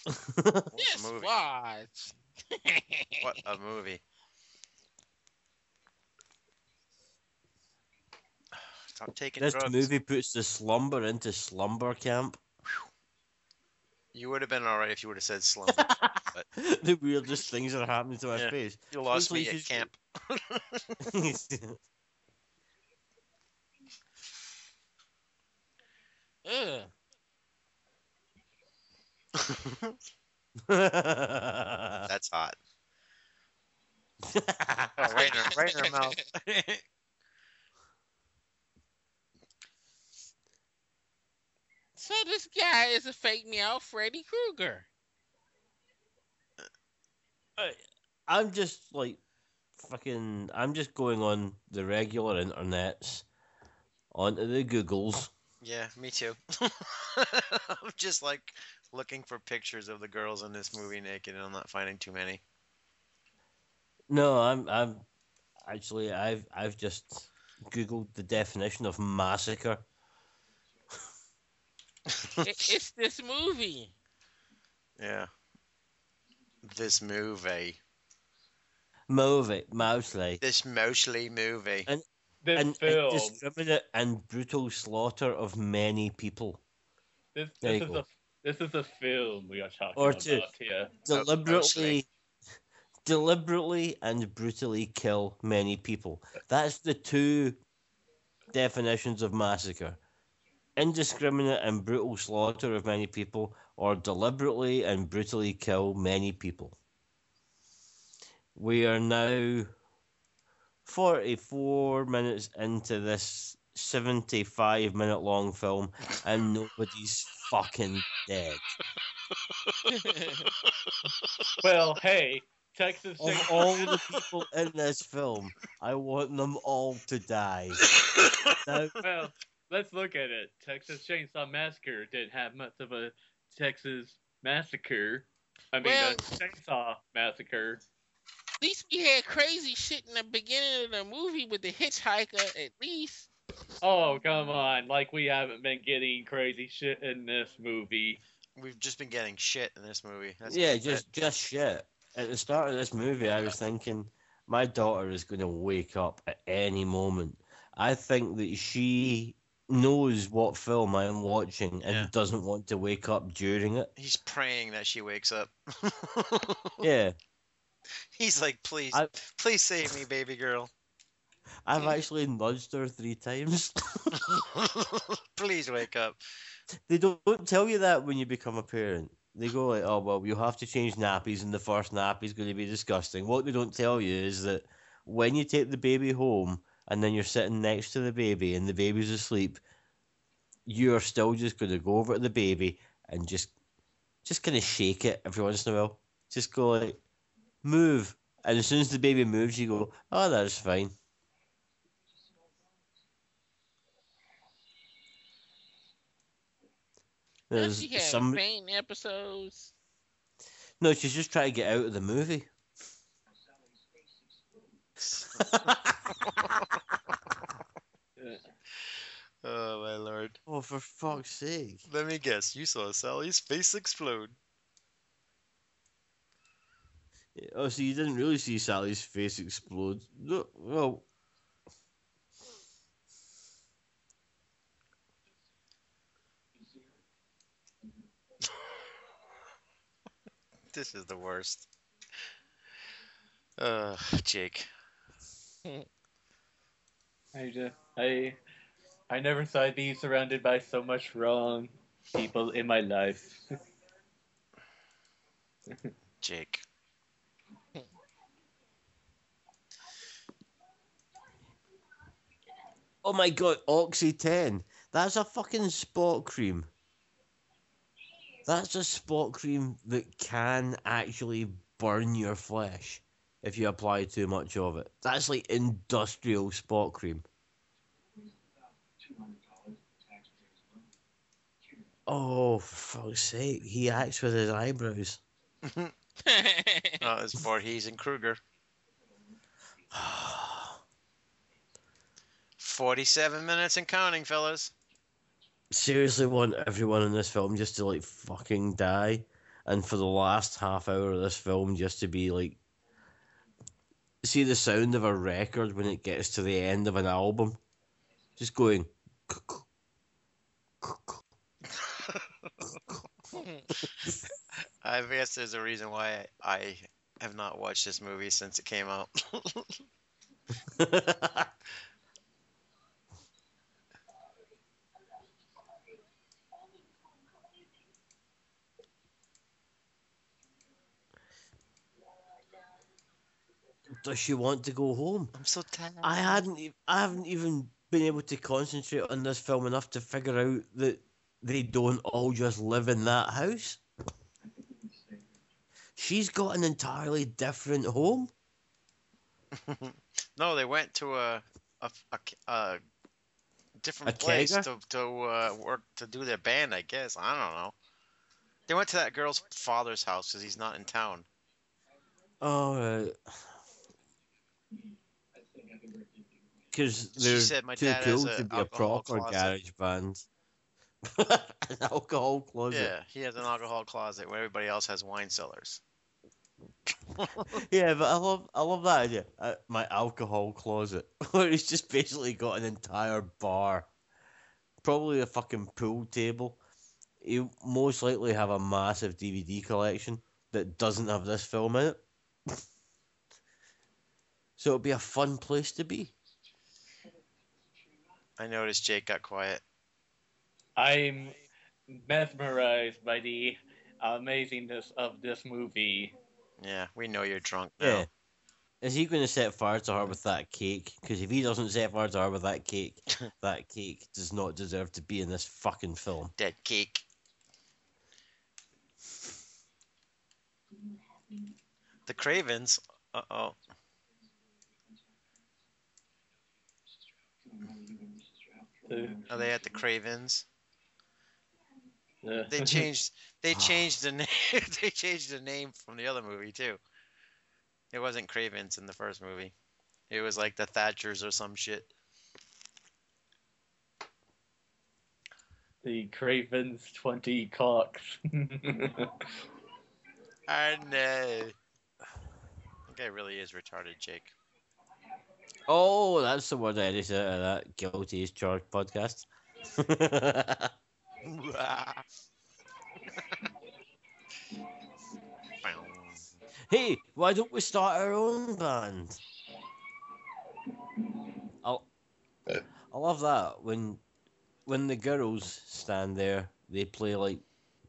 What Just movie. watch. <laughs> What a movie. Stop taking this drugs. movie puts the slumber into slumber camp. You would have been alright if you would have said slumber. <laughs> but... the weirdest things that are happening to my Yeah. face. You lost Looks me at she's- camp. <laughs> <laughs> That's hot. Oh, right in her, right in her mouth. So this guy is a fake meow Freddy Krueger. Uh, I'm just like fucking. I'm just going on the regular internets, onto the Googles. yeah, me too. <laughs> I'm just like looking for pictures of the girls in this movie naked, and I'm not finding too many. No, I'm. I'm actually. I've. I've just googled the definition of massacre. <laughs> It- it's this movie. Yeah. This movie. Movie, mostly. This mostly movie. And This and film. indiscriminate and brutal slaughter of many people. This, There this you is go. a this is a film we are talking Or about here. Deliberately, deliberately and brutally kill many people. That's the two definitions of massacre: indiscriminate and brutal slaughter of many people, or deliberately and brutally kill many people. We are now 44 minutes into this 75 minute long film, and nobody's fucking dead. <laughs> Well, hey, Texas Of all the <laughs> people in this film, I want them all to die. <laughs> Now, well, let's look at it. Texas Chainsaw Massacre didn't have much of a Texas massacre. I mean, Well- a Chainsaw Massacre. At least we had crazy shit in the beginning of the movie with the hitchhiker. At least. Oh, come on. Like, we haven't been getting crazy shit in this movie. We've just been getting shit in this movie. That's yeah, it. just just shit. At the start of this movie, I was thinking my daughter is going to wake up at any moment. I think that she knows what film I'm watching and Yeah. doesn't want to wake up during it. He's praying that she wakes up. <laughs> Yeah, He's like, please, I- please save me, baby girl. I've actually nudged her three times. <laughs> please wake up. they don't, don't tell you that when you become a parent. They go like, "Oh well, you have to change nappies, and the first nappy is going to be disgusting." What they don't tell you is that when you take the baby home, and then you're sitting next to the baby, and the baby's asleep, you're still just going to go over to the baby and just, just kind of shake it every once in a while. Just go like, move, and as soon as the baby moves, you go, "Oh, that's fine." There's she some faint episodes? no, she's just trying to get out of the movie. <laughs> <laughs> Oh my lord. Oh, for fuck's sake! Let me guess. You saw Sally's face explode. Oh, so you didn't really see Sally's face explode? No, well, <laughs> This is the worst. Uh, Jake. <laughs> I, ju- I, I never thought I'd be surrounded by so much wrong people in my life. Jake. oh my god, Oxy 10. That's a fucking spot cream. That's a spot cream that can actually burn your flesh if you apply too much of it. That's like industrial spot cream. Oh, for fuck's sake, he acts with his eyebrows. <laughs> Oh, it's Voorhees and Krueger. <sighs> 47 minutes and counting, fellas. seriously want everyone in this film just to like fucking die, and for the last half hour of this film just to be like, see the sound of a record when it gets to the end of an album, just going. <laughs> I guess there's a reason why I have not watched this movie since it came out. <laughs> does she want to go home? I'm so tired. I hadn't. I haven't even been able to concentrate on this film enough to figure out that they don't all just live in that house. She's got an entirely different home. <laughs> no, they went to a a, a, a different A place to to uh, work to do their band. I guess I don't know. They went to that girl's father's house because he's not in town. Right. Because they're said, "My too cool to be a proper closet." garage band. <laughs> an alcohol closet. Yeah, he has an alcohol closet where everybody else has wine cellars. <laughs> Yeah, but I love I love that idea. Uh, my alcohol closet, <laughs> where he's just basically got an entire bar, probably a fucking pool table. He'll most likely have a massive DVD collection that doesn't have this film in it. so it'll be a fun place to be. I noticed Jake got quiet. I'm mesmerized by the amazingness of this movie. Yeah, we know you're drunk now. Yeah. Is he going to set fire to her with that cake? Because if he doesn't set fire to her with that cake, <laughs> that cake does not deserve to be in this fucking film. Dead cake. The Cravens. Uh oh. Are they at the Cravens? the, They <laughs> changed. They ah. changed the name. <laughs> they changed the name from the other movie too. It wasn't Cravens in the first movie. It was like the Thatchers or some shit. the Cravens 20 cocks. <laughs> I know. That guy really is retarded, Jake. Oh, that's the word I edited out of that guilty as charged podcast. <laughs> hey, why don't we start our own band? I I love that when when the girls stand there, they play like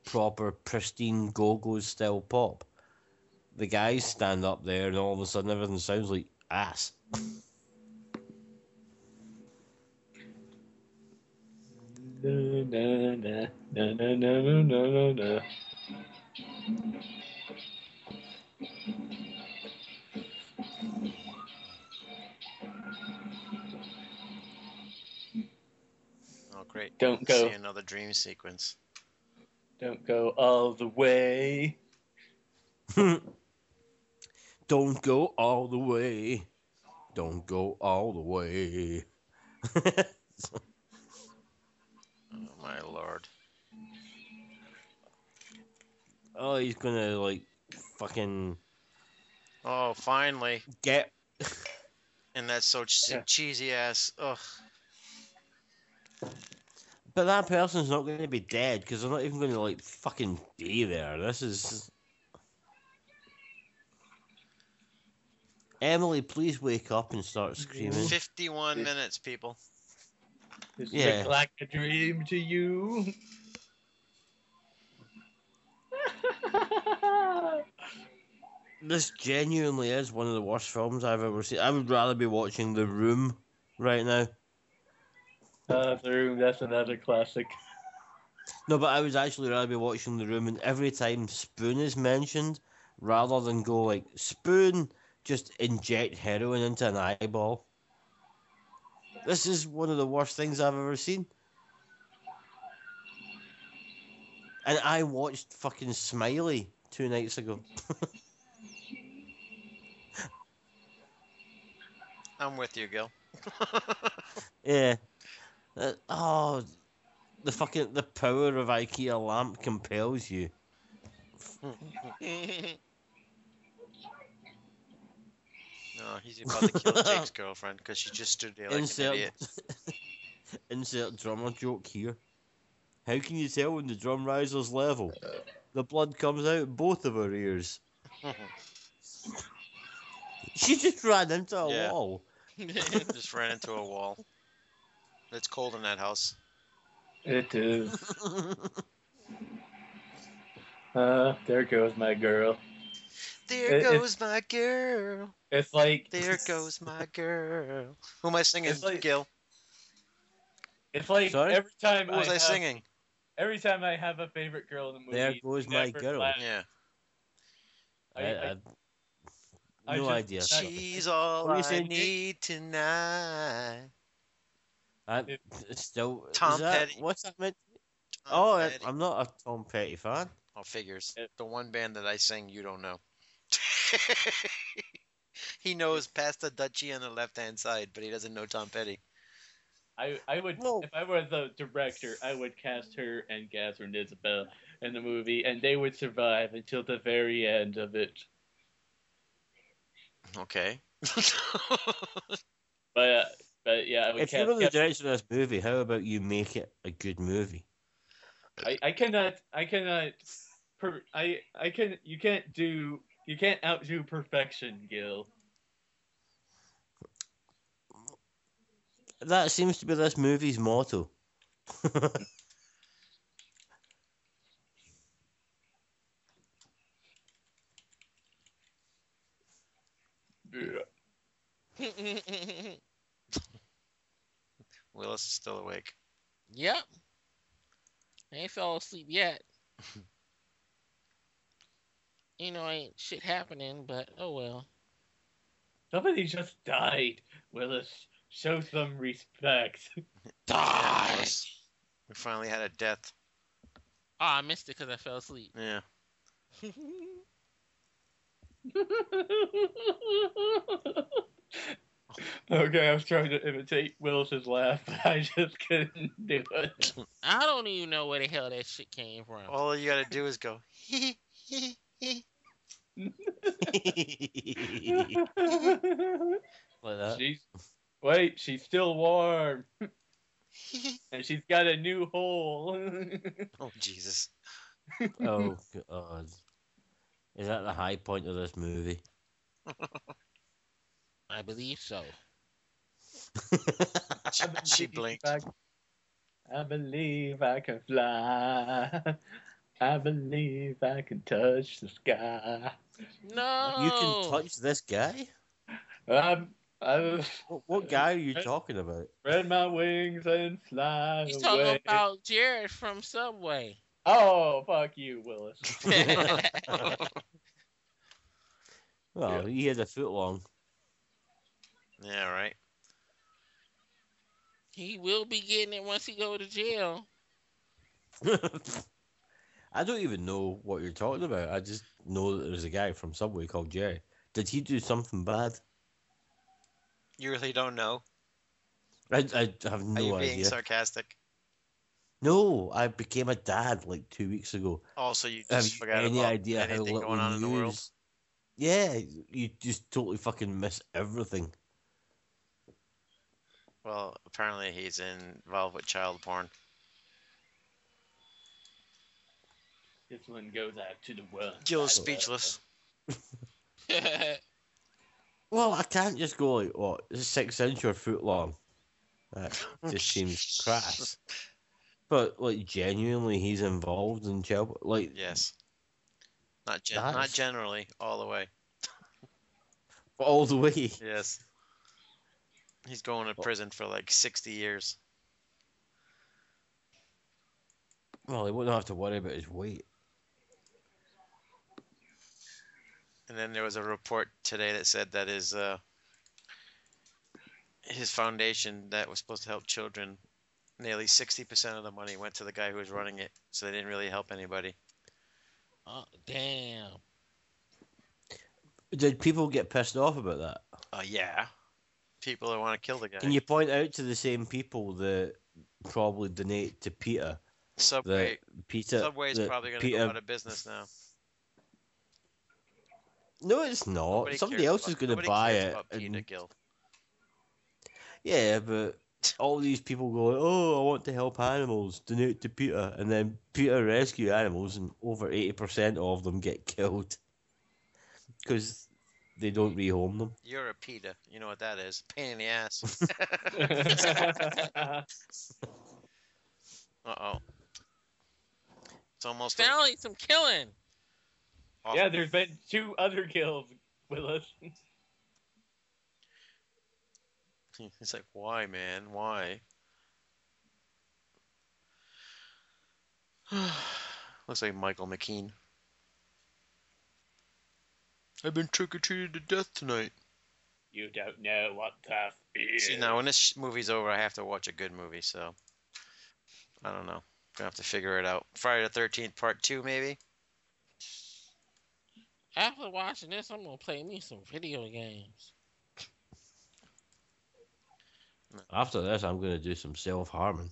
proper pristine go-go style pop. The guys stand up there, and all of a sudden everything sounds like ass. Oh, great. Don't go. See another dream sequence. Don't go all the way. <laughs> Don't go all the way. Don't go all the way. <laughs> <laughs> oh, he's gonna like fucking Oh, finally. get. <laughs> And that's so che- Yeah. cheesy ass. Ugh. But that person's not gonna be dead because they're not even gonna like fucking be there. This is. Emily, please wake up and start screaming. 51 minutes, people. This Yeah. looks like a dream to you. <laughs> This genuinely is one of the worst films I've ever seen. I would rather be watching The Room right now. Uh, the room, that's another classic. No, but I would actually rather be watching The Room, and every time Spoon is mentioned, rather than go like Spoon, just inject heroin into an eyeball. This is one of the worst things I've ever seen. And I watched fucking Smiley two nights ago. <laughs> I'm with you, Gil. <laughs> yeah. Uh, oh, the fucking the power of IKEA lamp compels you. <laughs> no, he's about to kill Jake's girlfriend because she just stood there like an Insert idiot. insert drummer joke here. How can you tell when the drum riser's level? The blood comes out both of her ears. <laughs> She just ran into a Yeah. wall. <laughs> just ran into a wall. It's cold in that house. It is. <laughs> Uh, there goes my girl. There It- it- goes my girl. It's like There goes my girl. Who am I singing, It's like- Gil? It's like Sorry? every time Who was I, have, singing? Every time I have a favorite girl in the movie, There goes my girl. laugh. Yeah. I- I, I- I, I no just- idea. She's all What are I saying, need tonight. I, It- it's still Tom is that, Petty. What's that meant? Tom Oh, I, Petty. I'm not a Tom Petty fan. Oh, figures. It- The one band that I sing, you don't know. <laughs> he knows past the Dutchie on the left hand side, but he doesn't know Tom Petty. I, I would Well- if I were the director, I would cast her and Katharine Isabelle in the movie, and they would survive until the very end of it. Okay. <laughs> But uh, but yeah, I would If you cast. were the director of this movie, how about you make it a good movie? I, I cannot I cannot per, I I can you can't do you can't outdo perfection, Gil. That seems to be this movie's motto. Yeah. <laughs> <laughs> Willis is still awake. yep. I ain't fell asleep yet. <laughs> you know, ain't shit happening, but oh well. Somebody just died. Willis, show some respect. Yeah, Willis. We finally had a death. Oh, I missed it because I fell asleep. Yeah. <laughs> okay, I was trying to imitate Willis's laugh, but I just couldn't do it. I don't even know where the hell that shit came from. All you gotta do is go. like that. she's wait, she's still warm, <laughs> <laughs> and she's got a new hole. <laughs> oh Jesus. Oh god. Is that the high point of this movie? I believe so. She, I she believe blinked. I, I believe I can fly. I believe I can touch the sky. No. You can touch this guy? I'm, I've What, what oh. guy are you talking about? spread my wings and fly He's away. talking about Jared from Subway. Oh, fuck you, Willis. <laughs> Well, he has a foot long. Yeah, right. he will be getting it once he go to jail. <laughs> I don't even know what you're talking about. I just know that there's a guy from Subway called Jerry. Did he do something bad? You really don't know? I, I have Are no you being idea. sarcastic? No, I became a dad like two weeks ago. Oh, also, you Have just you forgot any about idea how anything little going on in the world. news- Yeah, you just totally fucking miss everything. Well, apparently he's involved with child porn. This one goes out to the world. Gil's speechless. <laughs> <laughs> Well, I can't just go like what six inch or foot long. That <laughs> just seems crass. But like genuinely, he's involved in child. Like Yes. Not gen- not generally, all the way. all the way. Yes. He's going to prison for like 60 years. Well, he wouldn't have to worry about his weight. And then there was a report today that said that his uh, his foundation that was supposed to help children, nearly 60% of the money went to the guy who was running it. So they didn't really help anybody. oh, damn. Did people get pissed off about that? Uh, yeah. People that want to kill the guy. Can you point out to the same people that probably donate to Peter Subway. that Peter Subway's that probably going to go out of business now. No, it's not. Nobody Somebody else about- is going to buy cares it. about and- Gill. Yeah, but all these people go, "Oh, I want to help animals. Donate to PETA," and then PETA rescue animals, and over eighty percent of them get <laughs> killed because they don't rehome them. You're a PETA. You know what that is. Pain in the ass. <laughs> <laughs> uh oh. It's almost Sound like some killing. Off- yeah, there's been two other kills, Willis. <laughs> He's like, why, man? Why? <sighs> Looks like Michael McKean. I've been trick or treated to death tonight. You don't know what tough is. See, now when this movie's over, I have to watch a good movie, so I don't know. Gonna have to figure it out. Friday the Thirteenth Part Two, maybe. After watching this, I'm gonna play me some video games. After this, I'm gonna do some self harming.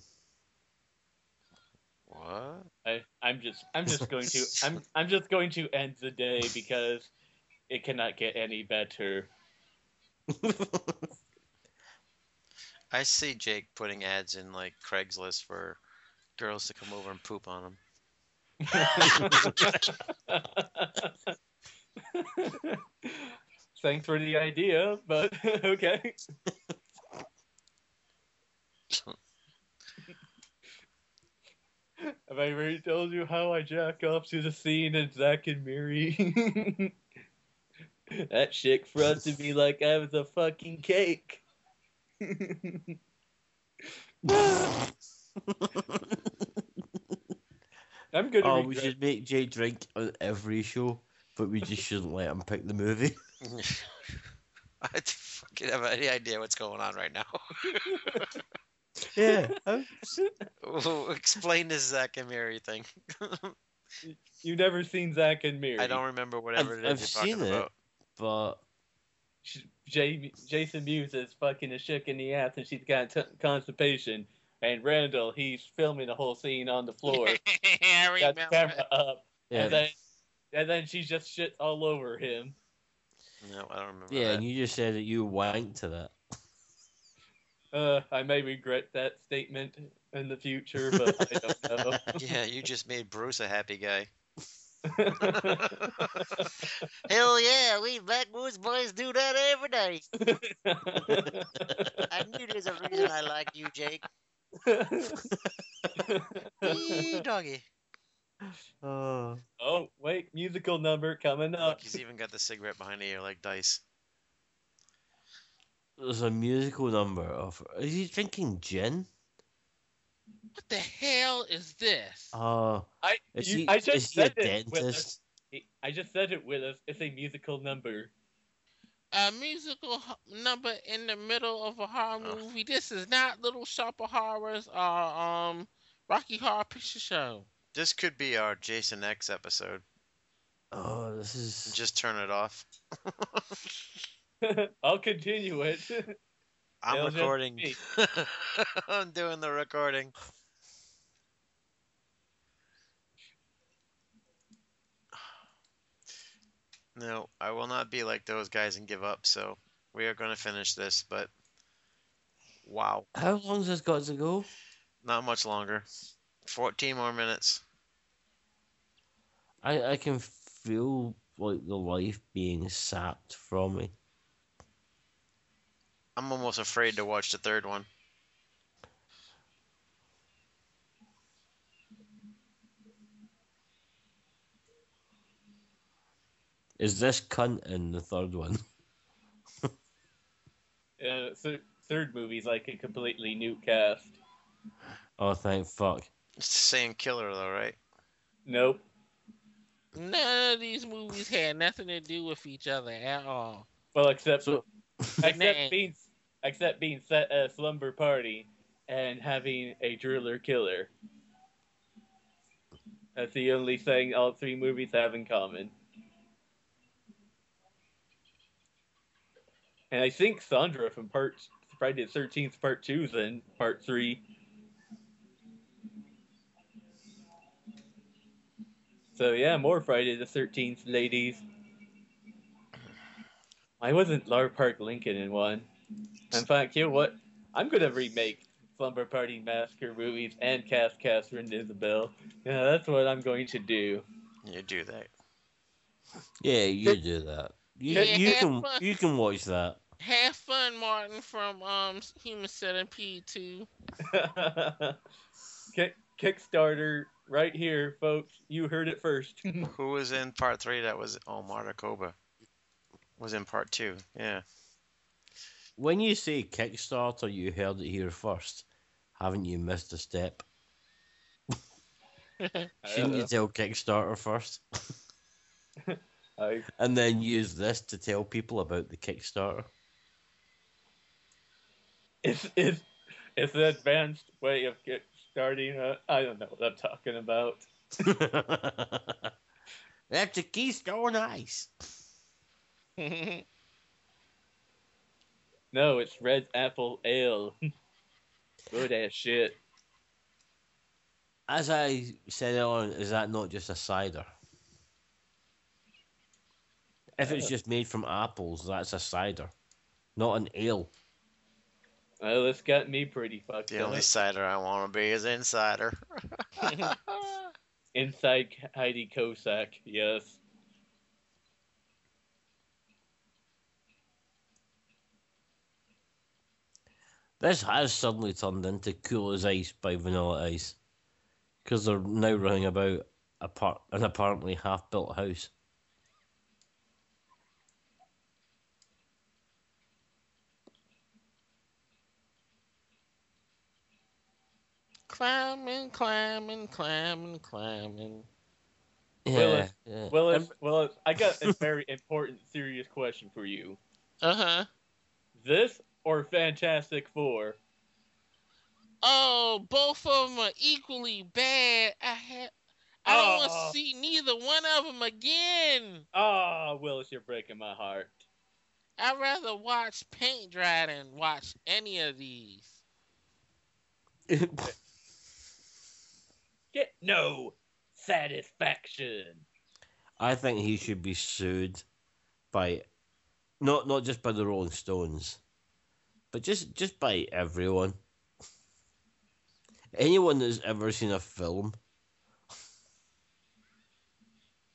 What? I, I'm just I'm just going to <laughs> I'm I'm just going to end the day because it cannot get any better. <laughs> I see Jake putting ads in like Craigslist for girls to come over and poop on him. <laughs> <laughs> Thanks for the idea, but <laughs> okay. <laughs> Have I already told you how I jack off to the scene in Zack and Miri? that chick fronted me like I was a fucking cake. I'm gonna Oh, we regret- should make Jake drink on every show, but we just shouldn't let him pick the movie. <laughs> <laughs> I don't fucking have any idea what's going on right now. <laughs> yeah. Explain this Zack and Miri thing. You've never seen Zack and Miri. I don't remember whatever I've, it is I've you're talking seen it, about. but J- Jason Mewes is fucking a shook in the ass and she's got t- constipation. And Randall, he's filming the whole scene on the floor. I got the camera up. yeah, And then and then she just shit all over him. No, I don't remember. yeah, that. and you just said that you wanked to that. Uh, I may regret that statement in the future, but I don't know. <laughs> <laughs> Yeah, you just made Bruce a happy guy. <laughs> Hell yeah, we backwoods boys do that every day. I knew there's a reason I like you, Jake. Wee doggy. Oh. oh, wait, musical number coming up. Look, he's even got the cigarette behind the ear like Dice. There's a musical number of. Is he drinking gin? What the hell is this? Oh, I, is you, he, I is just he a said it with us. dentist? I just said it with us. It's a musical number. A musical number in the middle of a horror Oh. movie. This is not Little Shop of Horrors or um Rocky Horror Picture Show. This could be our Jason X episode. Oh, this is. Just turn it off. <laughs> I'll continue it. I'm It'll recording. <laughs> I'm doing the recording. No, I will not be like those guys and give up. So we are going to finish this, but wow, How long long's this got to go? not much longer. 14 more minutes. I I can feel like the life being sapped from me. I'm almost afraid to watch the third one. Is this cunt in the third one? <laughs> Uh, so third movie's like a completely new cast. Oh, thank fuck. It's the same killer, though, right? Nope. None of these movies had nothing to do with each other at all. Well, except So, <laughs> except Nah. being except being set at a slumber party and having a driller killer. That's the only thing all three movies have in common. And I think Sandra from part Friday the Thirteenth Part Two is in Part Three. So yeah, more Friday the Thirteenth, ladies. I wasn't Lar Park Lincoln in one. In fact, you know what? I'm gonna remake Slumber Party Massacre movies and cast Katharine Isabelle. Yeah, that's what I'm going to do. You do that. yeah, you do that. You, Yeah, you can fun. you can watch that. Have fun, Martin from um Human Centipede 2. <laughs> Kick, Kickstarter right here, folks. You heard it first. <laughs> Who was in part three? That was oh, Marta Koba. Was in part two. Yeah. when you say Kickstarter, you heard it here first. Haven't you missed a step? <laughs> Shouldn't you tell Kickstarter first? <laughs> I, and then use this to tell people about the Kickstarter? it's it's it's an advanced way of get starting. A, I don't know what I'm talking about. <laughs> That's a Keystone Ice. <laughs> No, it's red apple ale. <laughs> Good ass shit. As I said on, is that not just a cider? If it's uh. just made from apples, that's a cider, not an ale. Well, it's got me pretty fucked The up. only cider I want to be is insider. <laughs> Inside Heidi Kozak, yes. This has suddenly turned into Cool as Ice by Vanilla Ice. Because they're now running about a par- an apparently half built house. Climbing, climbing, climbing, climbing. Willis, yeah. Willis, Willis, I got a very important, serious question for you. Uh huh. This or Fantastic Four? Oh, both of them are equally bad. I ha- I don't want Oh. to see neither one of them again. Oh, Willis, you're breaking my heart. I'd rather watch paint dry than watch any of these. <laughs> Get no satisfaction. I think he should be sued by not not just by the Rolling Stones, but just just by everyone. Anyone that's ever seen a film.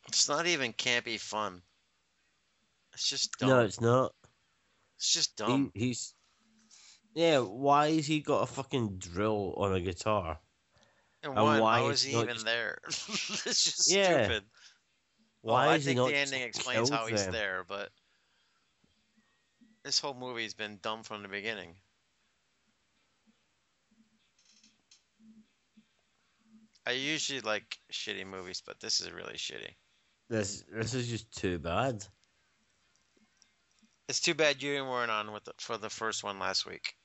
It's not even campy fun. It's just dumb. No, it's not. It's just He, dumb. he's yeah. Why has he got a fucking drill on a guitar? And one, why is he even just- there? <laughs> it's just Yeah. stupid. Oh, why well, I think the ending explains how he's them? there, but this whole movie's been dumb from the beginning. I usually like shitty movies, but this is really shitty. This this is just too bad. It's too bad you weren't on with the, for the first one last week,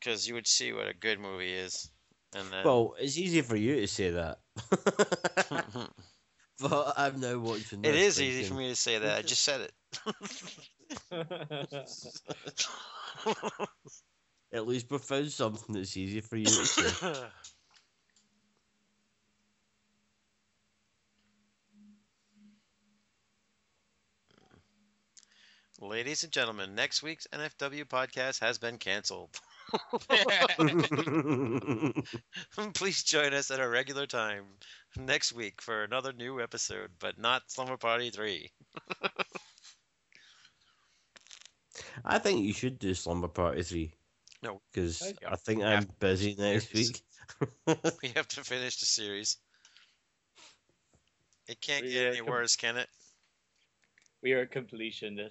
because you would see what a good movie is, and then Well, it's easy for you to say that, <laughs> but I'm now watching. it this easy for me to say that. I just said it. <laughs> At least we found something that's easy for you to say. <laughs> Ladies and gentlemen, next week's NFW podcast has been canceled. <laughs> Please join us at a regular time next week for another new episode, but not Slumber Party 3. <laughs> I think you should do Slumber Party three. No. because I think We I'm busy next finish. week. <laughs> We have to finish the series. It can't We get any com- worse, can it? we are a completionist.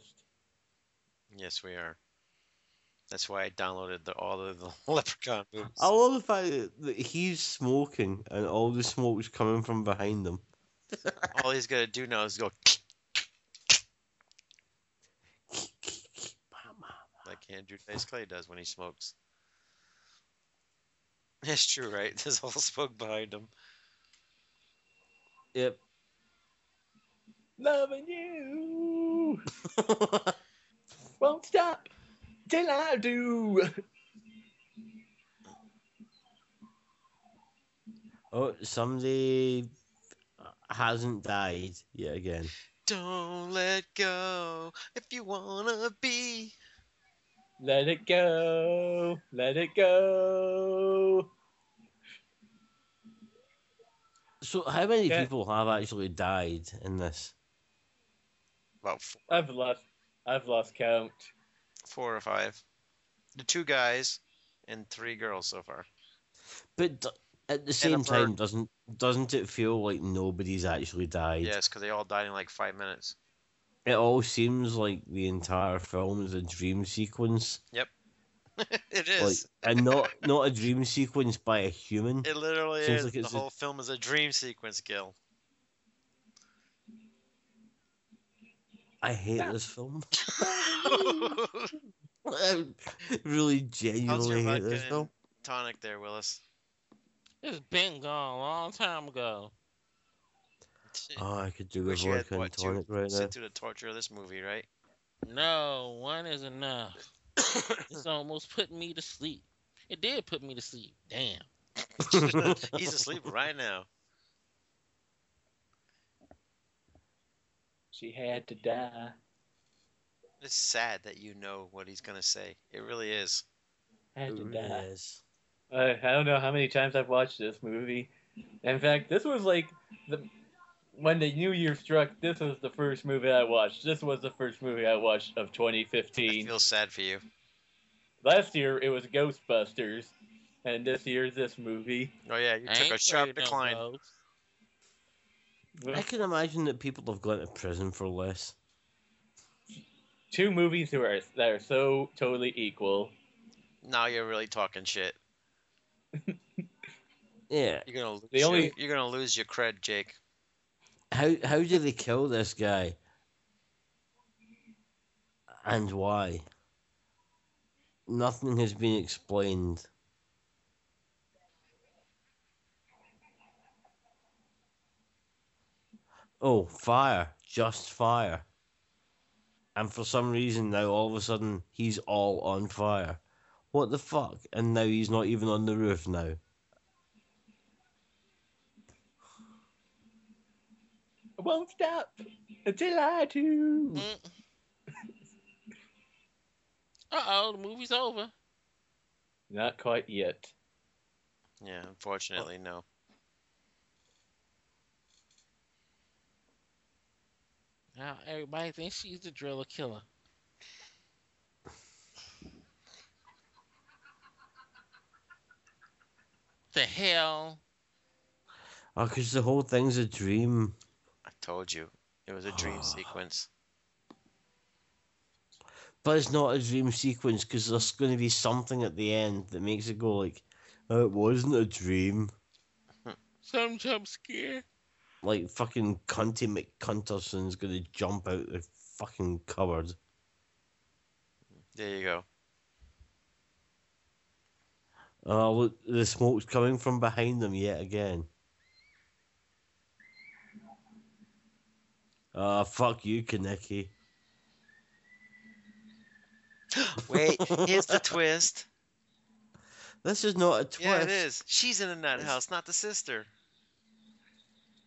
Yes, we are. That's why I downloaded the, all of the <laughs> Leprechaun movies. I love the fact that- that he's smoking and all the smoke's coming from behind him. <laughs> All he's gonna do now is go <laughs> like Andrew Dice Clay does when he smokes. That's true, right? There's all smoke behind him. Yep. Loving you won't stop till I do. Oh, somebody hasn't died yet again. Don't let go if you wanna be. Let it go, let it go. So, how many Yeah. people have actually died in this? About four, I've lost, I've lost count. Four or five. The two guys and three girls so far. But d- at the same time, bird. doesn't doesn't it feel like nobody's actually died? Yes, because they all died in like five minutes. It all seems like the entire film is a dream sequence, Yep. <laughs> it is, like, and not not a dream sequence by a human. <laughs> It literally Seems is. like the it's a- whole film is a dream sequence, Gil. I hate this film. <laughs> <laughs> I really How's genuinely your hate this and film. tonic there, Willis? It's been gone a long time ago. Oh, I could do a Wish you vodka and tonic right now. sit through the torture of this movie, right? No, one is enough. <coughs> it's almost putting me to sleep. It did put me to sleep. Damn. <laughs> He's asleep right now. She had to die. It's sad that you know what he's gonna say. It really is. Had It to really die. is. I, I don't know how many times I've watched this movie. In fact, this was like the when the new year struck. This was the first movie I watched. This was the first movie I watched of 2015. I 2015. feel sad for you. Last year it was Ghostbusters, and this year's this movie. Oh yeah, you took ain't a sharp afraid of no decline. ghosts. I can imagine that people have gone to prison for less. Two movies that are that are so totally equal. Now you're really talking shit. <laughs> Yeah. You're gonna lose. The your, You're gonna lose your cred, Jake. How how did they kill this guy? And why? Nothing has been explained. Oh, fire. Just fire. And for some reason now all of a sudden he's all on fire. What the fuck? And now he's not even on the roof now. I won't stop until I do. Mm. Uh oh, the movie's over. Not quite yet. Yeah, unfortunately, no. Now everybody thinks she's the driller killer. The hell? Oh, because the whole thing's a dream. I told you, it was a dream ah. sequence. But it's not a dream sequence because there's going to be something at the end that makes it go like, oh, it wasn't a dream. Some jump scare. Like fucking Cunty McCunterson's to jump out the fucking cupboard. There you go. Oh, look, the smoke's coming from behind them yet again. Ah, fuck you, Kaneki. <gasps> Wait, here's the twist. <laughs> This is not a twist. Yeah, it is. She's in the nut house, not the sister.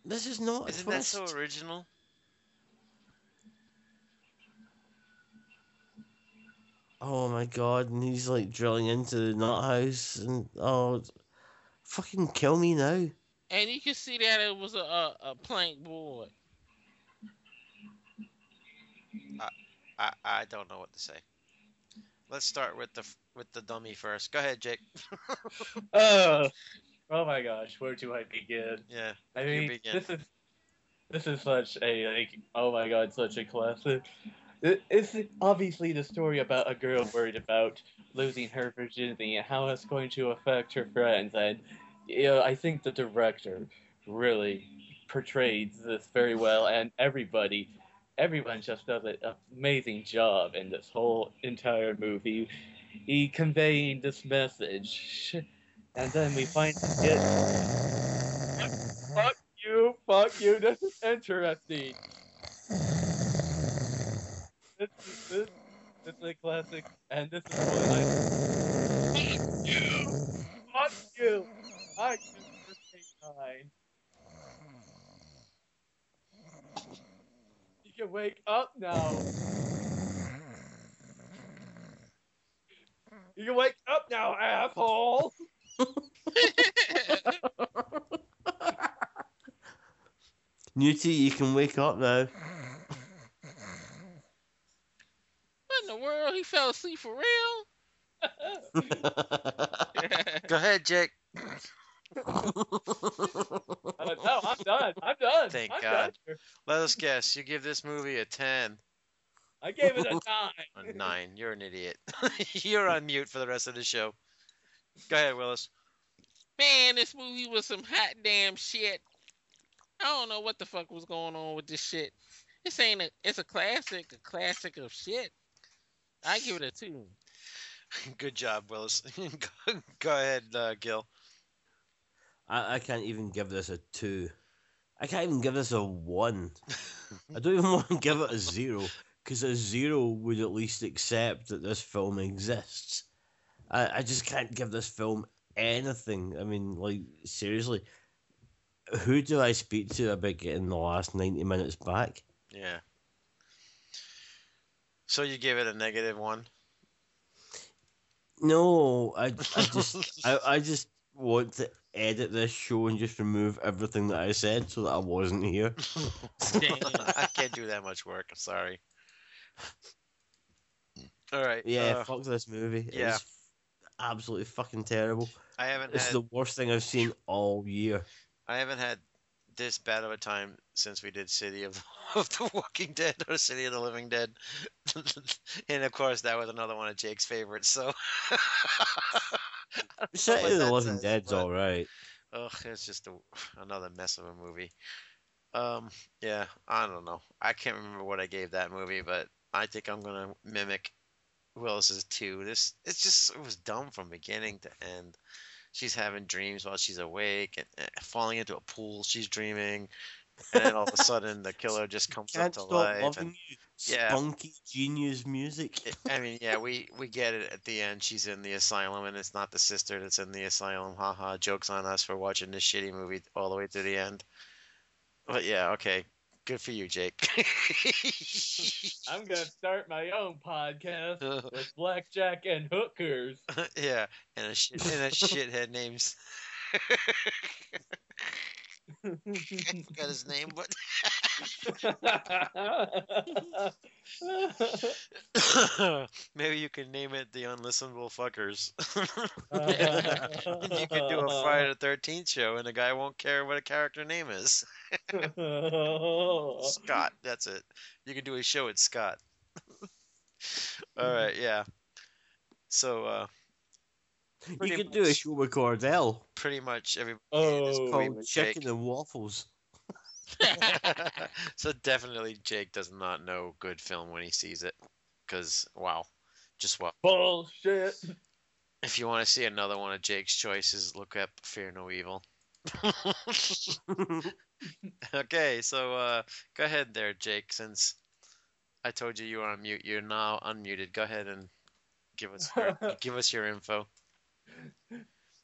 This is not a Isn't that so original? Oh my god, and he's like drilling into the nut house and oh fucking kill me now. And you can see that it was a, a, a plank board. I, I don't know what to say. Let's start with the with the dummy first. Go ahead, Jake. Oh, <laughs> oh my gosh, where do I begin? yeah. I mean, this is this is such a like, oh my god, such a classic. It- It's obviously the story about a girl worried about losing her virginity and how it's going to affect her friends. And you know, I think the director really portrays this very well, and everybody, everyone just does an amazing job in this whole entire movie. He conveying this message, and then we find it. Fuck you, fuck you. This is interesting. This is this, this is a classic, and this is what I. Fuck you, fuck you. I just nine. You can wake up now. You can wake up now, asshole. <laughs> Newty, you can wake up now. What in the world? He fell asleep for real? Go ahead, Jake. No, I'm done. I'm done. Thank I'm God. Done. Let us guess. You give this movie a 10. I gave it a nine. <laughs> A 9. You're an idiot. <laughs> You're on mute for the rest of the show. Go ahead, Willis. Man, this movie was some hot damn shit. I don't know what the fuck was going on with this shit. This ain't a. It's a classic, a classic of shit. I give it a two. <laughs> Good job, Willis. go, <laughs> go ahead, uh, Gil. I, I can't even give this a two. I can't even give this a one. <laughs> I don't even want to give it a zero because a zero would at least accept that this film exists. I, I just can't give this film anything. I mean, like seriously, who do I speak to about getting the last ninety minutes back? Yeah. So you gave it a negative one? No, I, I just I, I just want to edit this show and just remove everything that I said so that I wasn't here. <laughs> I can't do that much work. I'm sorry. All right. Yeah, uh, fuck this movie. yeah. It's absolutely fucking terrible. I haven't This is had the worst thing I've seen all year. I haven't had this bad of a time since we did City of, <laughs> of the Walking Dead or City of the Living Dead, <laughs> and of course that was another one of Jake's favorites. So <laughs> I don't know City of the Living says, Dead's but- alright. Ugh, it's just a, another mess of a movie. Um, yeah, I don't know. I can't remember what I gave that movie, but I think I'm gonna mimic Willis's two. This it's just it was dumb from beginning to end. She's having dreams while she's awake and, and falling into a pool. She's dreaming, and then all of a sudden the killer <laughs> just comes up to life. loving And you. yeah. Spunky genius music. I mean, yeah, we we get it at the end. She's in the asylum, and it's not the sister that's in the asylum. Haha, jokes on us for watching this shitty movie all the way to the end. But yeah, okay, good for you, Jake. <laughs> I'm gonna start my own podcast <laughs> with blackjack and hookers. <laughs> yeah, and a shit and a shithead names. I forgot his name, but maybe you can name it the unlistenable fuckers. you can do a Friday the Thirteenth show, and the guy won't care what a character name is. <laughs> Scott, that's it. You can do a show at Scott. <laughs> All right, yeah. So, uh, You pretty could do a show with Cordell pretty much every Oh, called Chicken and Waffles. <laughs> so definitely Jake does not know good film when he sees it, because wow, just wow. bullshit. If you want to see another one of Jake's choices, look up Fear No Evil. <laughs> okay, so uh, go ahead there, Jake. Since I told you you were on mute, you're now unmuted. Go ahead and give us your, <laughs> give us your info.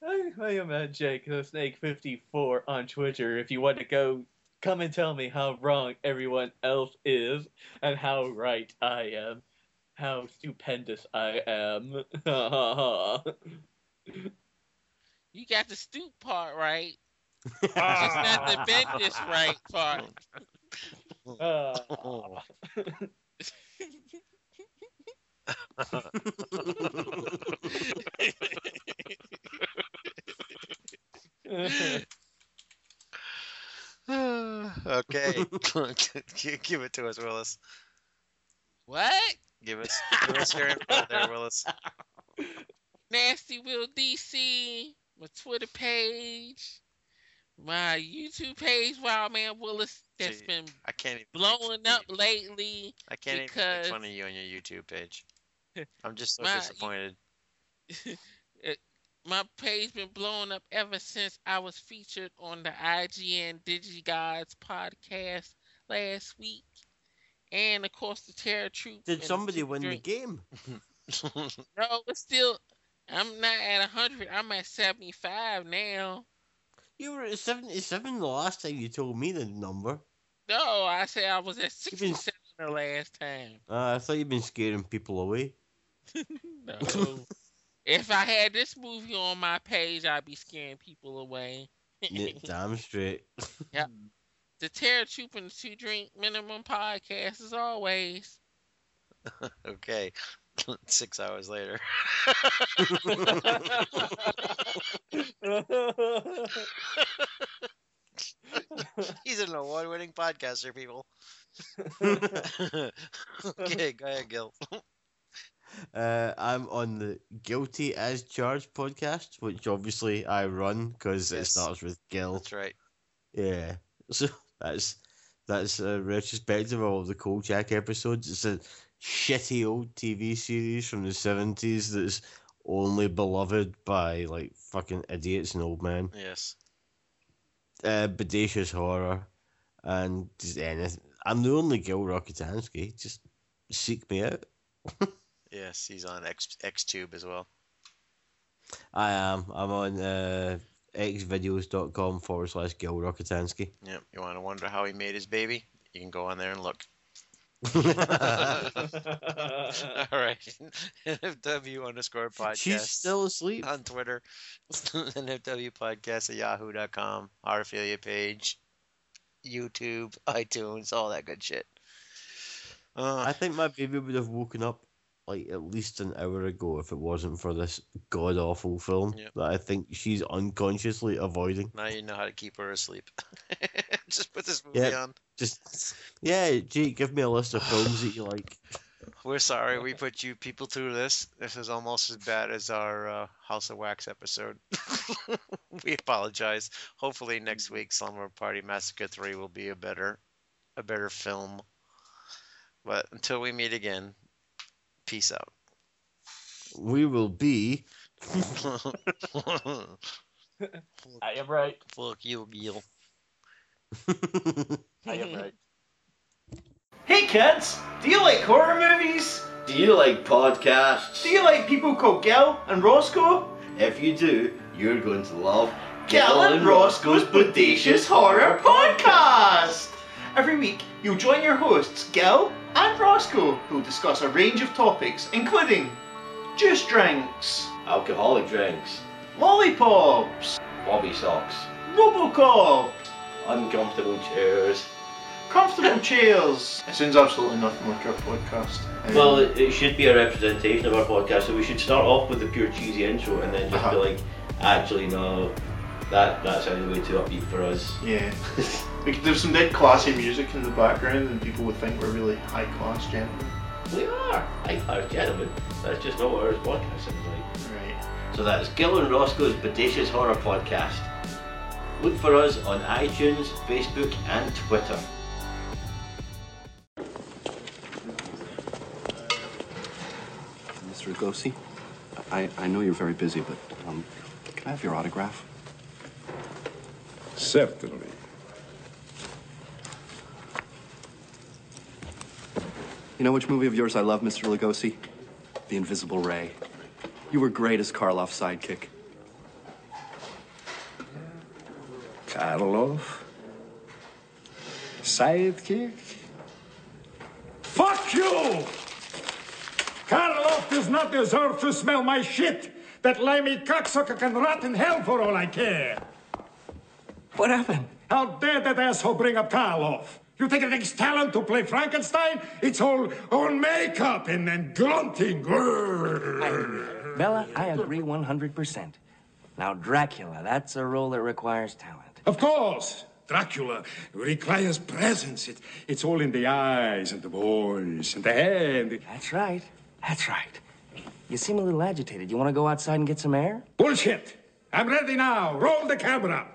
I, I am at Jake the Snake 54 on Twitter. If you want to go, come and tell me how wrong everyone else is and how right I am. How stupendous I am. <laughs> You got the stoop part right. Just not the <laughs> bend this right part. Uh, okay, <laughs> give it to us, Willis. What? Give us, give us your info there, Willis. Nasty Will DC, my Twitter page, my YouTube page, Wild Man Willis, that's See, been I can't even blowing up lately. I can't even because- make fun of you on your YouTube page. <laughs> I'm just so My- disappointed. <laughs> My page been blowing up ever since I was featured on the IGN DigiGods podcast last week. And of course the Terror Troop. Did somebody Super win the game? <laughs> No, it's still I'm not at hundred, I'm at seventy five now. You were at 77 the last time you told me the number. No, I said I was at You've been- sixty seven the last time. Uh, I thought you'd been scaring people away. <laughs> No. if I had this movie on my page, I'd be scaring people away. Yeah, Damn straight. <laughs> Yep. The Terror Troop and the Two Drink Minimum podcast, as always. <laughs> okay, <laughs> six hours later. <laughs> He's an award-winning podcaster, people. <laughs> okay, go ahead, Gil. Uh, I'm on the Guilty as Charged podcast, which obviously I run because it starts with Gil. That's right. Yeah, so that's that's a retrospective of all the Kolchak episodes. It's a shitty old TV series from the seventies that's only beloved by like fucking idiots and old men. Yes. Uh, bodacious horror, and just anything. I'm the only Gil Rocketansky. Just seek me out. <laughs> Yes, he's on X XTube as well. I am. I'm on uh, xvideos.com forward slash Gil Rocketansky. Yep. You want to wonder how he made his baby? You can go on there and look. <laughs> All right. NFW underscore podcast. She's still asleep. on Twitter. <laughs> NFW podcast at yahoo.com. Our affiliate page. YouTube, iTunes, all that good shit. Uh, I think my baby would have woken up like at least an hour ago if it wasn't for this god awful film Yep. that I think she's unconsciously avoiding. now you know how to keep her asleep. <laughs> Just put this movie Yep. on. Just yeah, Jake, give me a list of films that you like. <sighs> We're sorry we put you people through this. This is almost as bad as our uh, House of Wax episode. <laughs> we apologize. Hopefully next week Slumber Party Massacre 3 will be a better a better film. But until we meet again, peace out. We will be I am right. Fuck you, Gil. <laughs> I am <laughs> right. Hey kids, do you like horror movies? Do you like podcasts? Do you like people called Gil and Roscoe? If you do, you're going to love Gil and Roscoe's Bodacious Horror Podcast! Every week, you'll join your hosts, Gil and Roscoe, who'll discuss a range of topics, including juice drinks, alcoholic drinks, lollipops, bobby socks, Robocop, uncomfortable chairs. comfortable <laughs> chairs. It sounds absolutely nothing like our podcast. Um, Well, it, it should be a representation of our podcast, so we should start off with the pure cheesy intro and then just be Uh-huh. like, actually, no, that that sounded way too upbeat for us. yeah. <laughs> We could- There's some dead classy music in the background, and people would think we're really high class gentlemen. We are high class gentlemen. That's just not what our podcast sounds like. Right. So that's Gil and Roscoe's Bodacious Horror Podcast. Look for us on iTunes, Facebook, and Twitter. Mr. Lugosi, I, I know you're very busy, but um, can I have your autograph? Certainly. You know which movie of yours I love, Mr. Lugosi? The Invisible Ray. You were great as Karloff's sidekick. Karloff? Sidekick? Fuck you! Karloff does not deserve to smell my shit! That limey cocksucker can rot in hell for all I care! What happened? How dare that asshole bring up Karloff? You think it takes talent to play Frankenstein? It's all, all makeup and, and grunting. Bela, I agree 100%. Now, Dracula, that's a role that requires talent. Of course, Dracula requires presence. It, it's all in the eyes and the voice and the head. That's right. That's right. You seem a little agitated. You want to go outside and get some air? Bullshit! I'm ready now. Roll the camera.